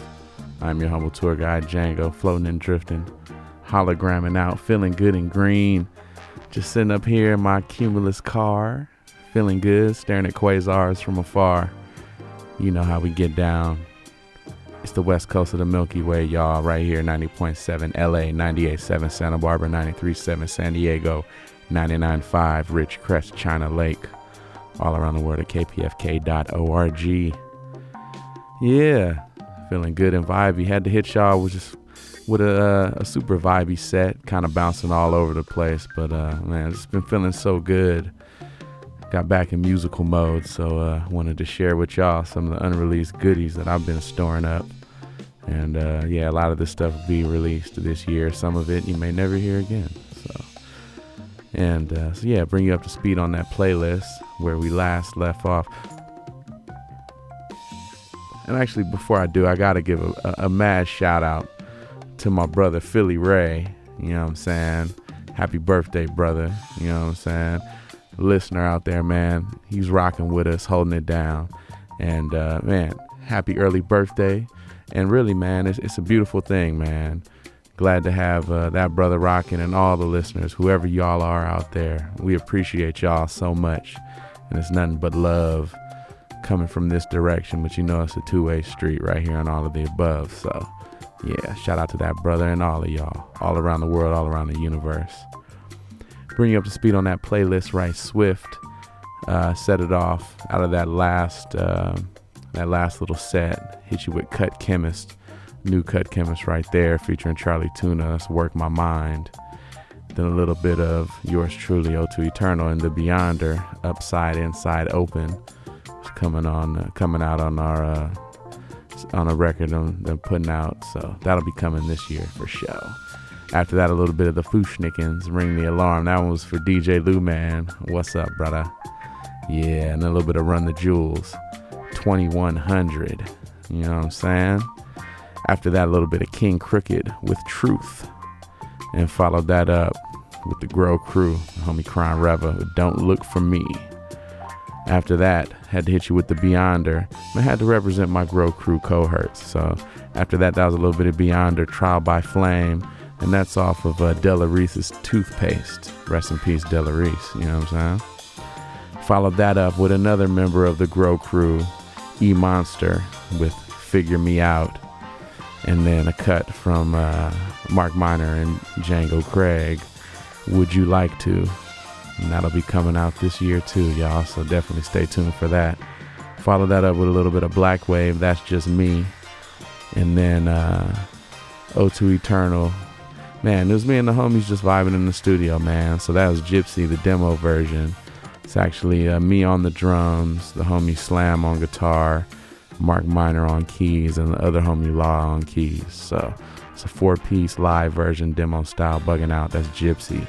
I'm your humble tour guide, Django, floating and drifting, hologramming out, feeling good and green. Just sitting up here in my cumulus car, feeling good, staring at quasars from afar. You know how we get down. It's the west coast of the Milky Way, y'all, right here 90.7 LA, 98.7 Santa Barbara, 93.7 San Diego, 99.5 Ridgecrest, China Lake, all around the world at kpfk.org. Yeah, feeling good and vibey. Had to hit y'all with just with a, a super vibey set, kind of bouncing all over the place. But uh, man, it's been feeling so good. Got back in musical mode, so uh, wanted to share with y'all some of the unreleased goodies that I've been storing up. And uh, yeah, a lot of this stuff will be released this year. Some of it you may never hear again. So, and uh, so yeah, bring you up to speed on that playlist where we last left off. And actually, before I do, I gotta give a, a, a mad shout out to my brother Philly Ray. You know what I'm saying? Happy birthday, brother. You know what I'm saying? Listener out there, man. He's rocking with us, holding it down. And uh, man, happy early birthday. And really, man, it's, it's a beautiful thing, man. Glad to have uh, that brother rocking and all the listeners, whoever y'all are out there. We appreciate y'all so much. And it's nothing but love coming from this direction. But you know, it's a two way street right here on all of the above. So, yeah, shout out to that brother and all of y'all, all around the world, all around the universe. Bring you up to speed on that playlist, right? Swift uh, set it off out of that last uh, that last little set. Hit you with Cut Chemist, new Cut Chemist right there, featuring Chali 2na. Let's work my mind. A little bit of yours truly, O2 Eternal, and the Beyonder, Upside Inside Open, it's coming on, uh, coming out on our uh, on a record I'm putting out. So that'll be coming this year for sure. After that, a little bit of the Fu-Schnickens, Ring the Alarm. That one was for DJ Lou Man. What's up, brother? Yeah, and a little bit of Run the Jewels. 2100. You know what I'm saying? After that, a little bit of King Crooked with Truth. And followed that up with the Grow Crew, homie Crime Reva, Don't Look for Me. After that, had to hit you with the Beyonder. I had to represent my Grow Crew cohorts. So after that, that was a little bit of Beyonder, Trial by Flame. And that's off of uh, Della Reese's Toothpaste. Rest in peace, Della Reese. You know what I'm saying? Followed that up with another member of the Grow Crew, E Monster, with Figure Me Out. And then a cut from uh, Mark Miner and Django Craig, Would You Like To? And that'll be coming out this year too, y'all. So definitely stay tuned for that. Follow that up with a little bit of Black Wave, That's Just Me. And then uh, O2 Eternal. Man, it was me and the homies just vibing in the studio, man. So that was Gypsy, the demo version. It's actually uh, me on the drums, the homie Slam on guitar, Mark Miner on keys, and the other homie Law on keys. So it's a four piece live version, demo style, bugging out. That's Gypsy.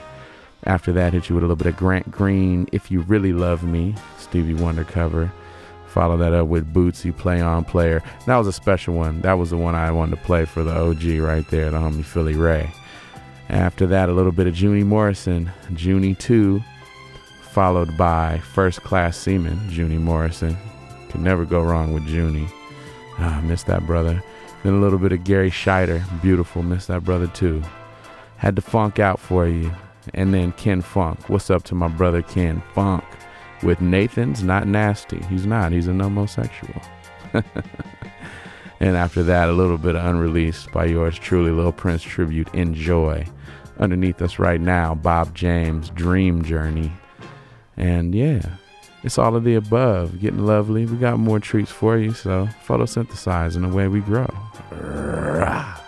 After that, hit you with a little bit of Grant Green, If You Really Love Me, Stevie Wonder cover. Follow that up with Bootsy, Play On Player. That was a special one. That was the one I wanted to play for the OG right there, the homie Philly Ray. After that, a little bit of Junie Morrison, Junie 2, followed by First Class Seaman, Junie Morrison. Can never go wrong with Junie. Ah, I miss that brother. Then a little bit of Garry Shider, beautiful, miss that brother too. Had to funk out for you. And then Ken Funk. What's up to my brother Ken Funk? With Nathan's not nasty. He's not. He's an homosexual. [laughs] and after that, a little bit of unreleased by yours truly, Little Prince tribute. Enjoy. Underneath us right now, Bob James, Dream Journey. And yeah, it's all of the above. Getting lovely. We got more treats for you. So photosynthesize in the way we grow. Rah.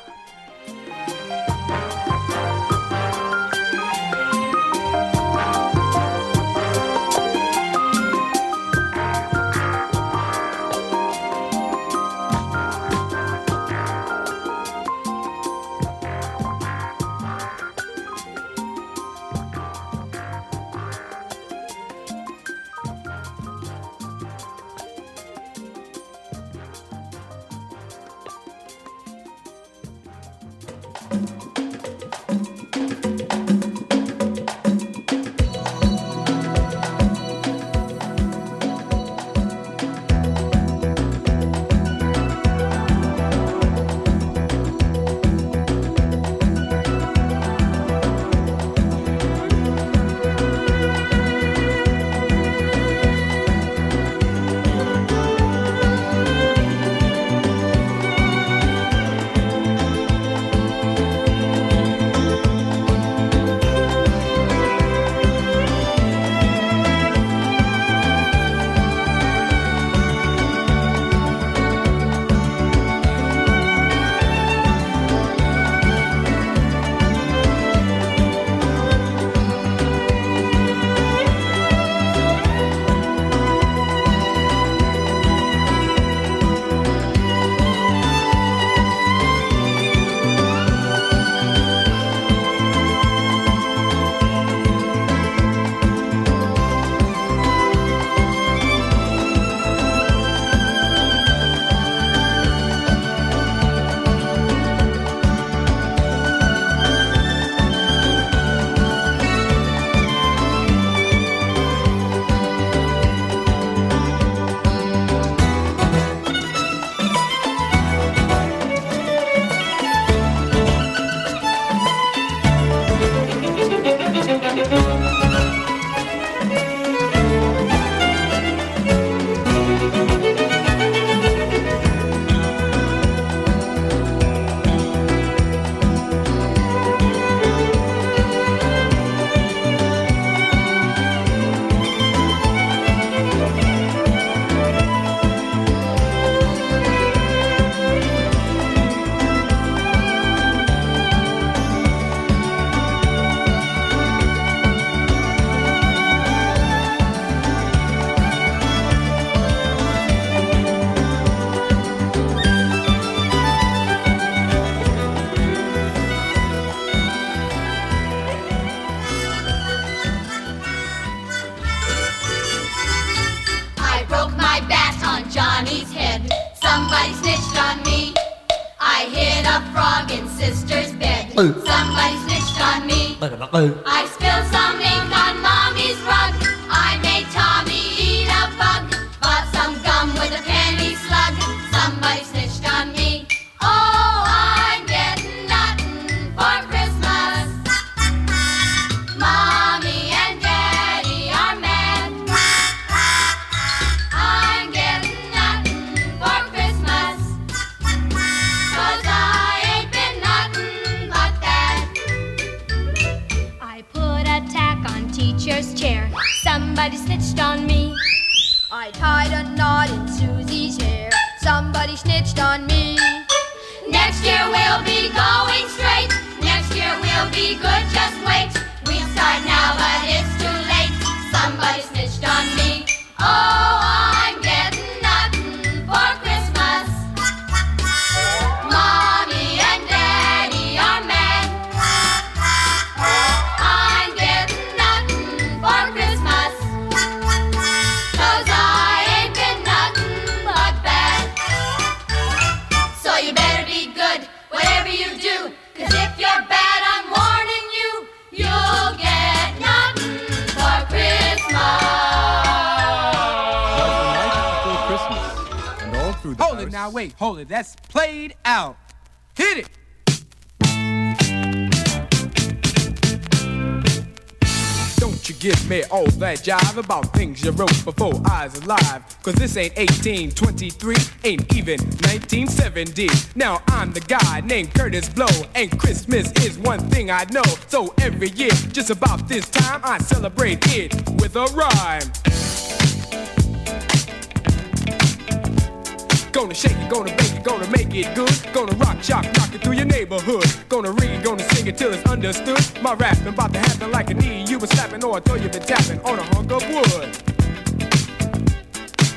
About things you wrote before I was alive. Cause this ain't 1823, ain't even 1970. Now I'm the guy named Kurtis Blow, and Christmas is one thing I know. So every year, just about this time, I celebrate it with a rhyme. Gonna shake it, gonna bake it, gonna make it good. Gonna rock, shock, knock it through your neighborhood. Gonna read, gonna sing it till it's understood. My rapping about to happen like a knee you was slapping or I throw you been tapping on a hunk of wood.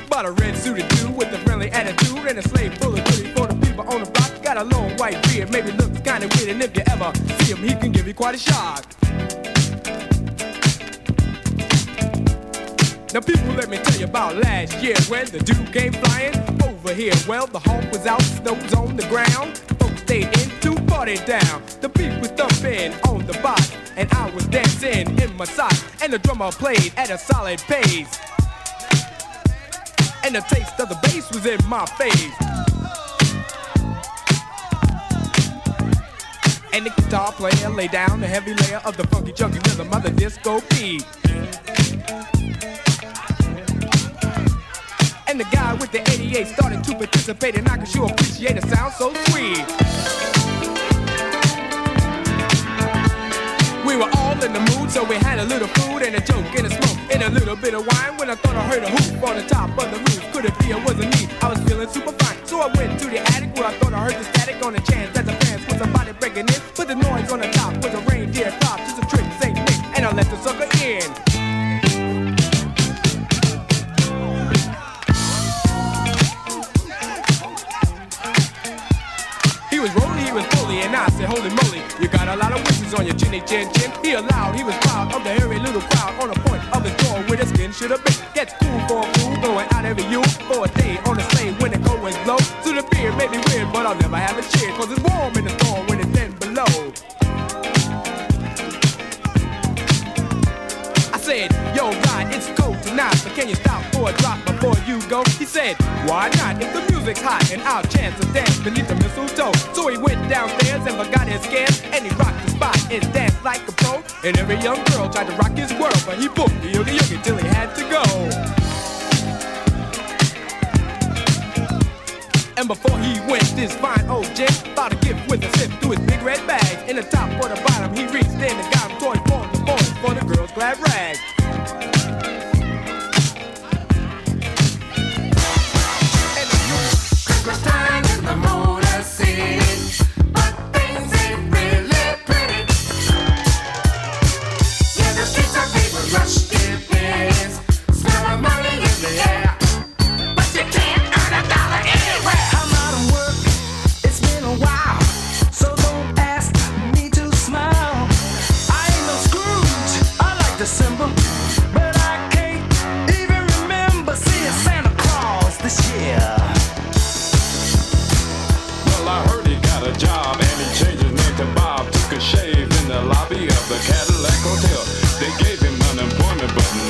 Bought a red suited dude with a friendly attitude and a slave full of goodies for the people on the block. Got a long white beard, maybe looks kinda weird, and if you ever see him, he can give you quite a shock. Now people, let me tell you about last year when the dude came flying over here. Well, the hawk was out, snow was on the ground. Party down. The beat was thumping on the box, and I was dancing in my socks. And the drummer played at a solid pace. And the taste of the bass was in my face. And the guitar player laid down the heavy layer of the funky chunky rhythm of the disco beat. And the guy with the 88 started to participate, and I could sure appreciate the sound so sweet. We were all in the mood, so we had a little food and a joke and a smoke and a little bit of wine. When I thought I heard a hoop on the top of the roof, could it be it wasn't me? I was feeling super fine, so I went to the attic where I thought I heard the static on the chance that the fans was somebody breaking in. Put the noise on the top was a reindeer crop, just a trick, Saint Nick, and I let the sucker in. He was rolling, he was bully, and I said, holy moly, you got a lot of on your chinny chin chin. He allowed, he was proud of the hairy little crowd on the point of his door where the skin should have been. Gets cool for a fool, going out every you for a day on the sleigh when the cold winds blow. So the beer made me weird, but I'll never have a cheer, cause it's warm in the storm when it's 10 below. I said, yo, God, tonight, but can you stop for a drop before you go? He said, why not? If the music's hot and our chance to dance beneath the mistletoe. So he went downstairs and forgot his scares, and he rocked the spot and danced like a pro. And every young girl tried to rock his world, but he booked the yogi yogi till he had to go. And before he went, this fine old gent bought a gift with a sip through his big red bag. In the top or the bottom, he reached in and got him toys for the boys for the girls' glad rags. the Cadillac Hotel. They gave him unemployment, but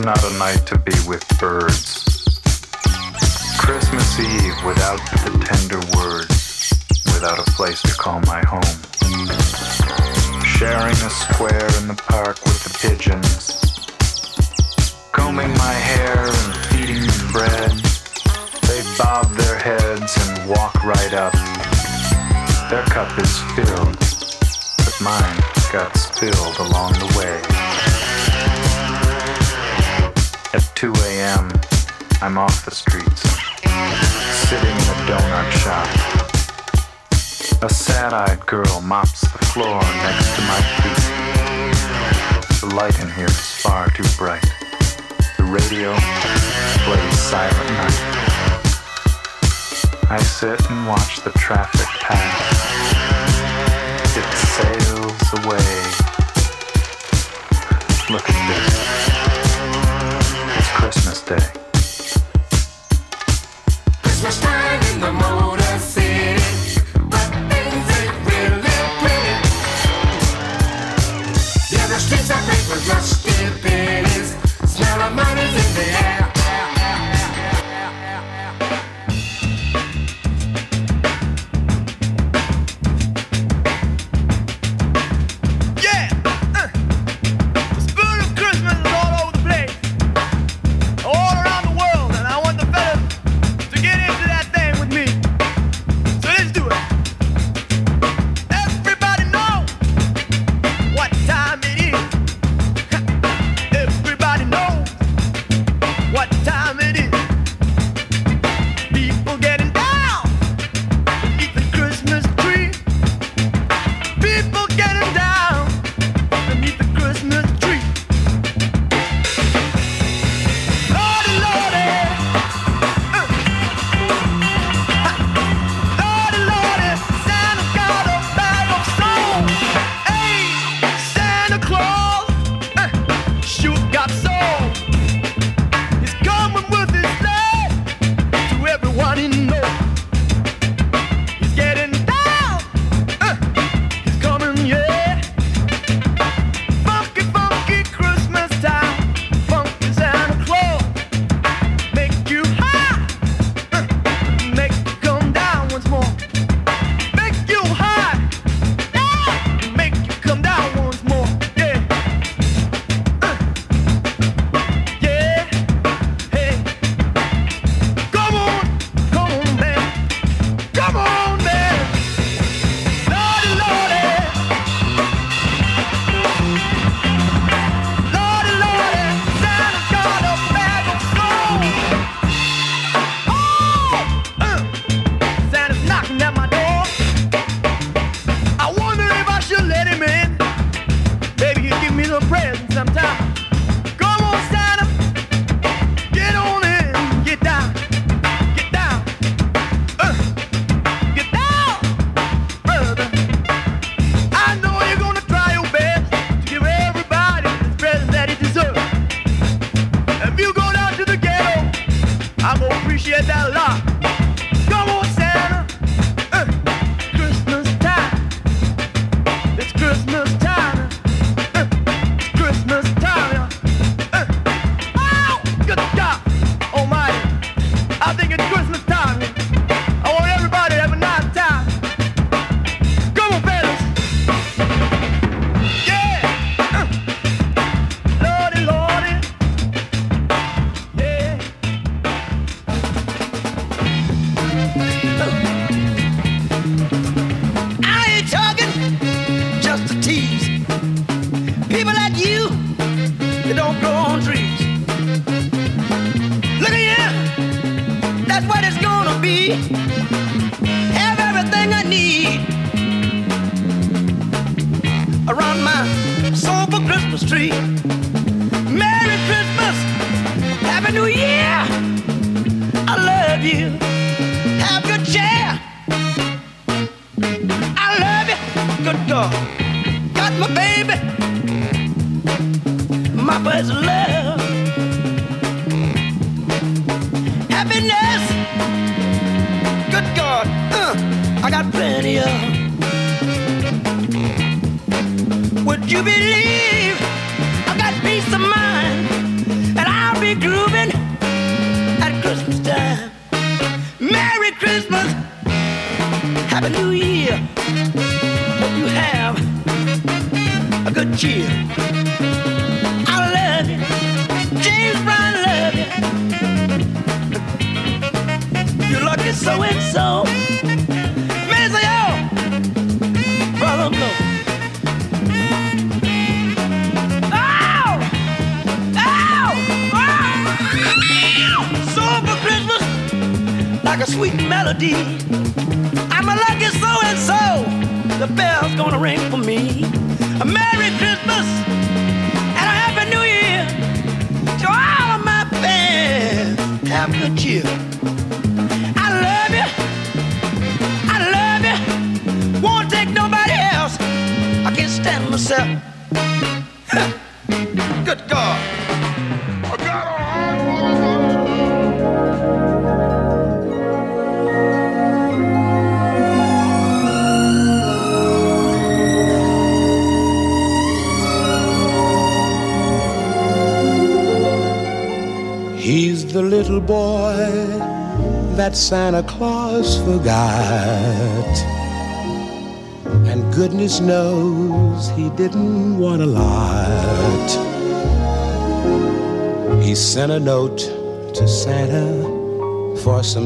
not a night to be with birds. Christmas Eve without the tender words, without a place to call my home. Sharing a square in the park with the pigeons. Combing my hair and feeding bread. They bob their heads and walk right up. Their cup is filled, but mine got spilled along the way. 2 a.m., I'm off the streets, sitting in a donut shop. A sad eyed girl mops the floor next to my feet. The light in here is far too bright. The radio plays Silent Night. I sit and watch the traffic pass. It sails away. Look at this. Christmas Day. Christmas Day.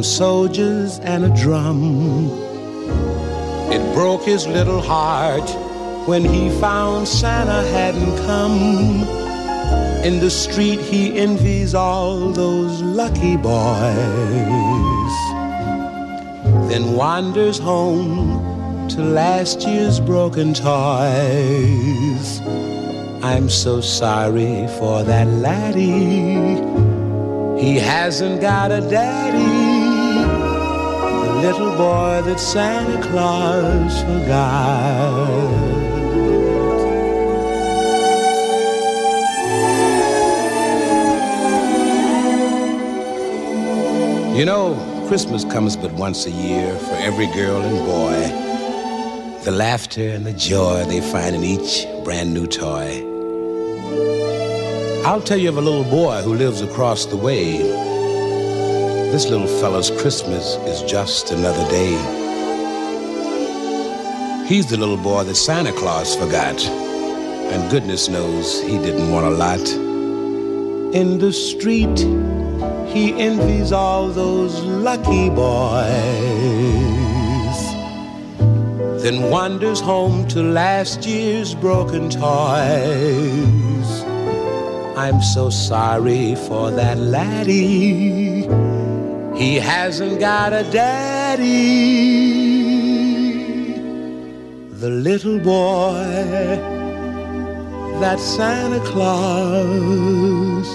Some soldiers and a drum. It broke his little heart when he found Santa hadn't come. In the street, he envies all those lucky boys. Then wanders home to last year's broken toys. I'm so sorry for that laddie. He hasn't got a daddy. Little boy that Santa Claus forgot. You know, Christmas comes but once a year for every girl and boy. The laughter and the joy they find in each brand new toy. I'll tell you of a little boy who lives across the way. This little fellow's Christmas is just another day. He's the little boy that Santa Claus forgot. And goodness knows he didn't want a lot. In the street, he envies all those lucky boys. Then wanders home to last year's broken toys. I'm so sorry for that laddie. He hasn't got a daddy. The little boy that Santa Claus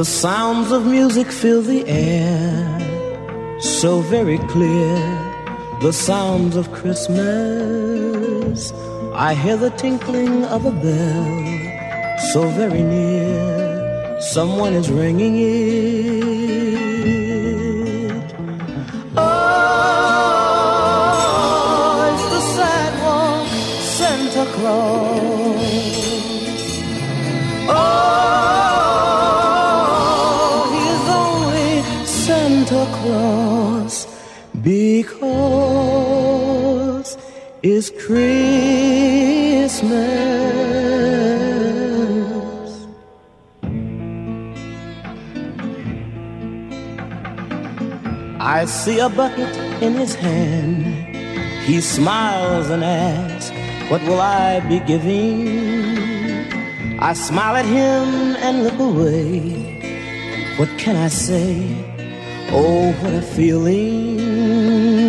The sounds of music fill the air, so very clear. The sounds of Christmas. I hear the tinkling of a bell, so very near. Someone is ringing it. Christmas. I see a bucket in his hand. He smiles and asks, What will I be giving? I smile at him and look away. What can I say? Oh, what a feeling!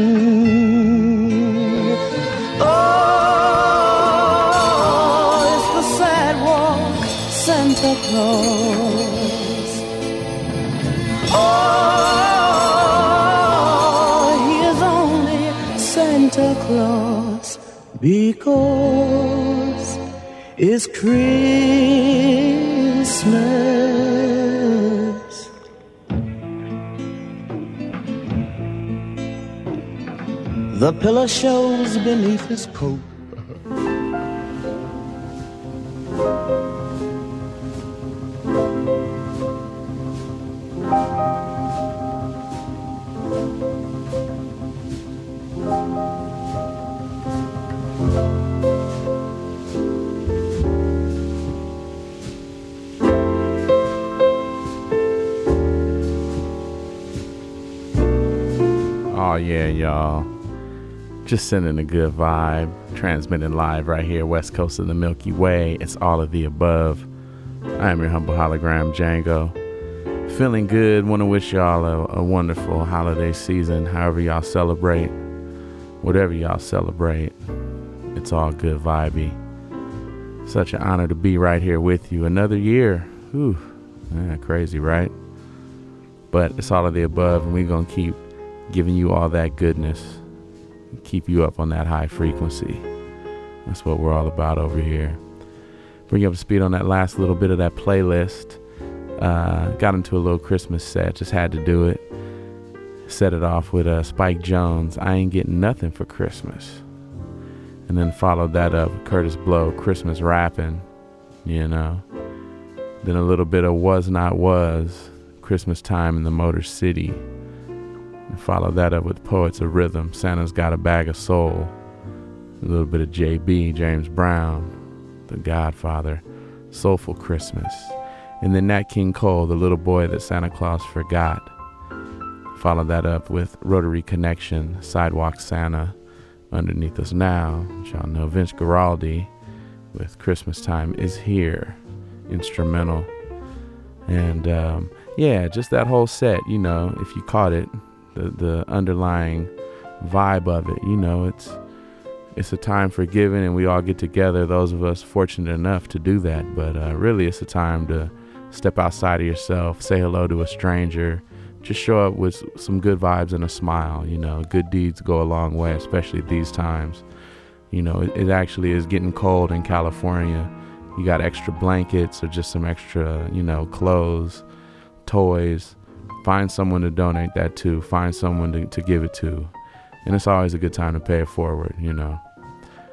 Because it's Christmas. The pillow shows beneath his coat. Just sending a good vibe, transmitting live right here, west coast of the Milky Way. It's all of the above. I am your humble hologram, Django. Feeling good. Want to wish y'all a, a wonderful holiday season, however y'all celebrate. Whatever y'all celebrate, it's all good vibey. Such an honor to be right here with you. Another year. Whew. Yeah, crazy, right? But it's all of the above, and we're going to keep giving you all that goodness, keep you up on that high frequency. That's what we're all about over here. Bring you up to speed on that last little bit of that playlist. Uh, got into a little Christmas set, just had to do it. Set it off with uh, Spike Jones, I Ain't Getting Nothing for Christmas. And then followed that up with Kurtis Blow, Christmas Rapping, you know. Then a little bit of Was Not Was, Christmas Time in the Motor City. And follow that up with Poets of Rhythm, Santa's Got a Bag of Soul. A little bit of JB, James Brown, The Godfather, Soulful Christmas. And then Nat King Cole, the little boy that Santa Claus forgot. Follow that up with Rotary Connection, Sidewalk Santa, Underneath Us Now. Y'all know Vince Guaraldi with Christmas Time is Here, instrumental. And um, yeah, just that whole set, you know, if you caught it, the, the underlying vibe of it, you know, it's it's a time for giving and we all get together, those of us fortunate enough to do that. But uh, really, it's a time to step outside of yourself, say hello to a stranger, just show up with some good vibes and a smile. You know, good deeds go a long way, especially these times. You know, it, it actually is getting cold in California. You got extra blankets or just some extra, you know, clothes, toys. Find someone to donate that to, find someone to, to give it to. And it's always a good time to pay it forward, you know.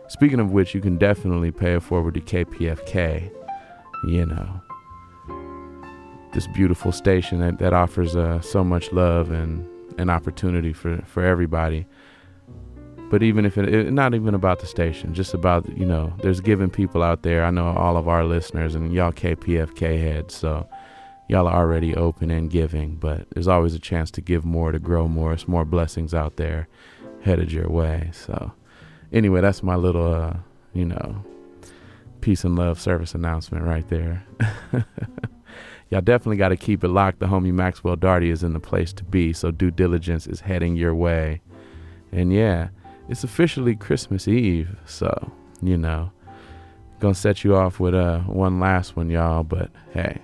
Speaking of which, you can definitely pay it forward to KPFK, you know this beautiful station that, that offers uh, so much love and an opportunity for, for everybody. But even if it, it, not even about the station, just about, you know, there's giving people out there. I know all of our listeners and y'all KPFK heads, so y'all are already open and giving, but there's always a chance to give more, to grow more. It's more blessings out there headed your way. So anyway, that's my little, uh, you know, peace and love service announcement right there. [laughs] y'all definitely got to keep it locked. The homie Maxwell Darty is in the place to be, so due diligence is heading your way. And yeah, it's officially Christmas Eve, so you know, gonna set you off with uh one last one, y'all. But hey,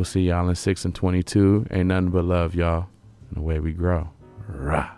we'll see y'all in six and twenty-two. Ain't nothing but love, y'all, and the way we grow. Rah.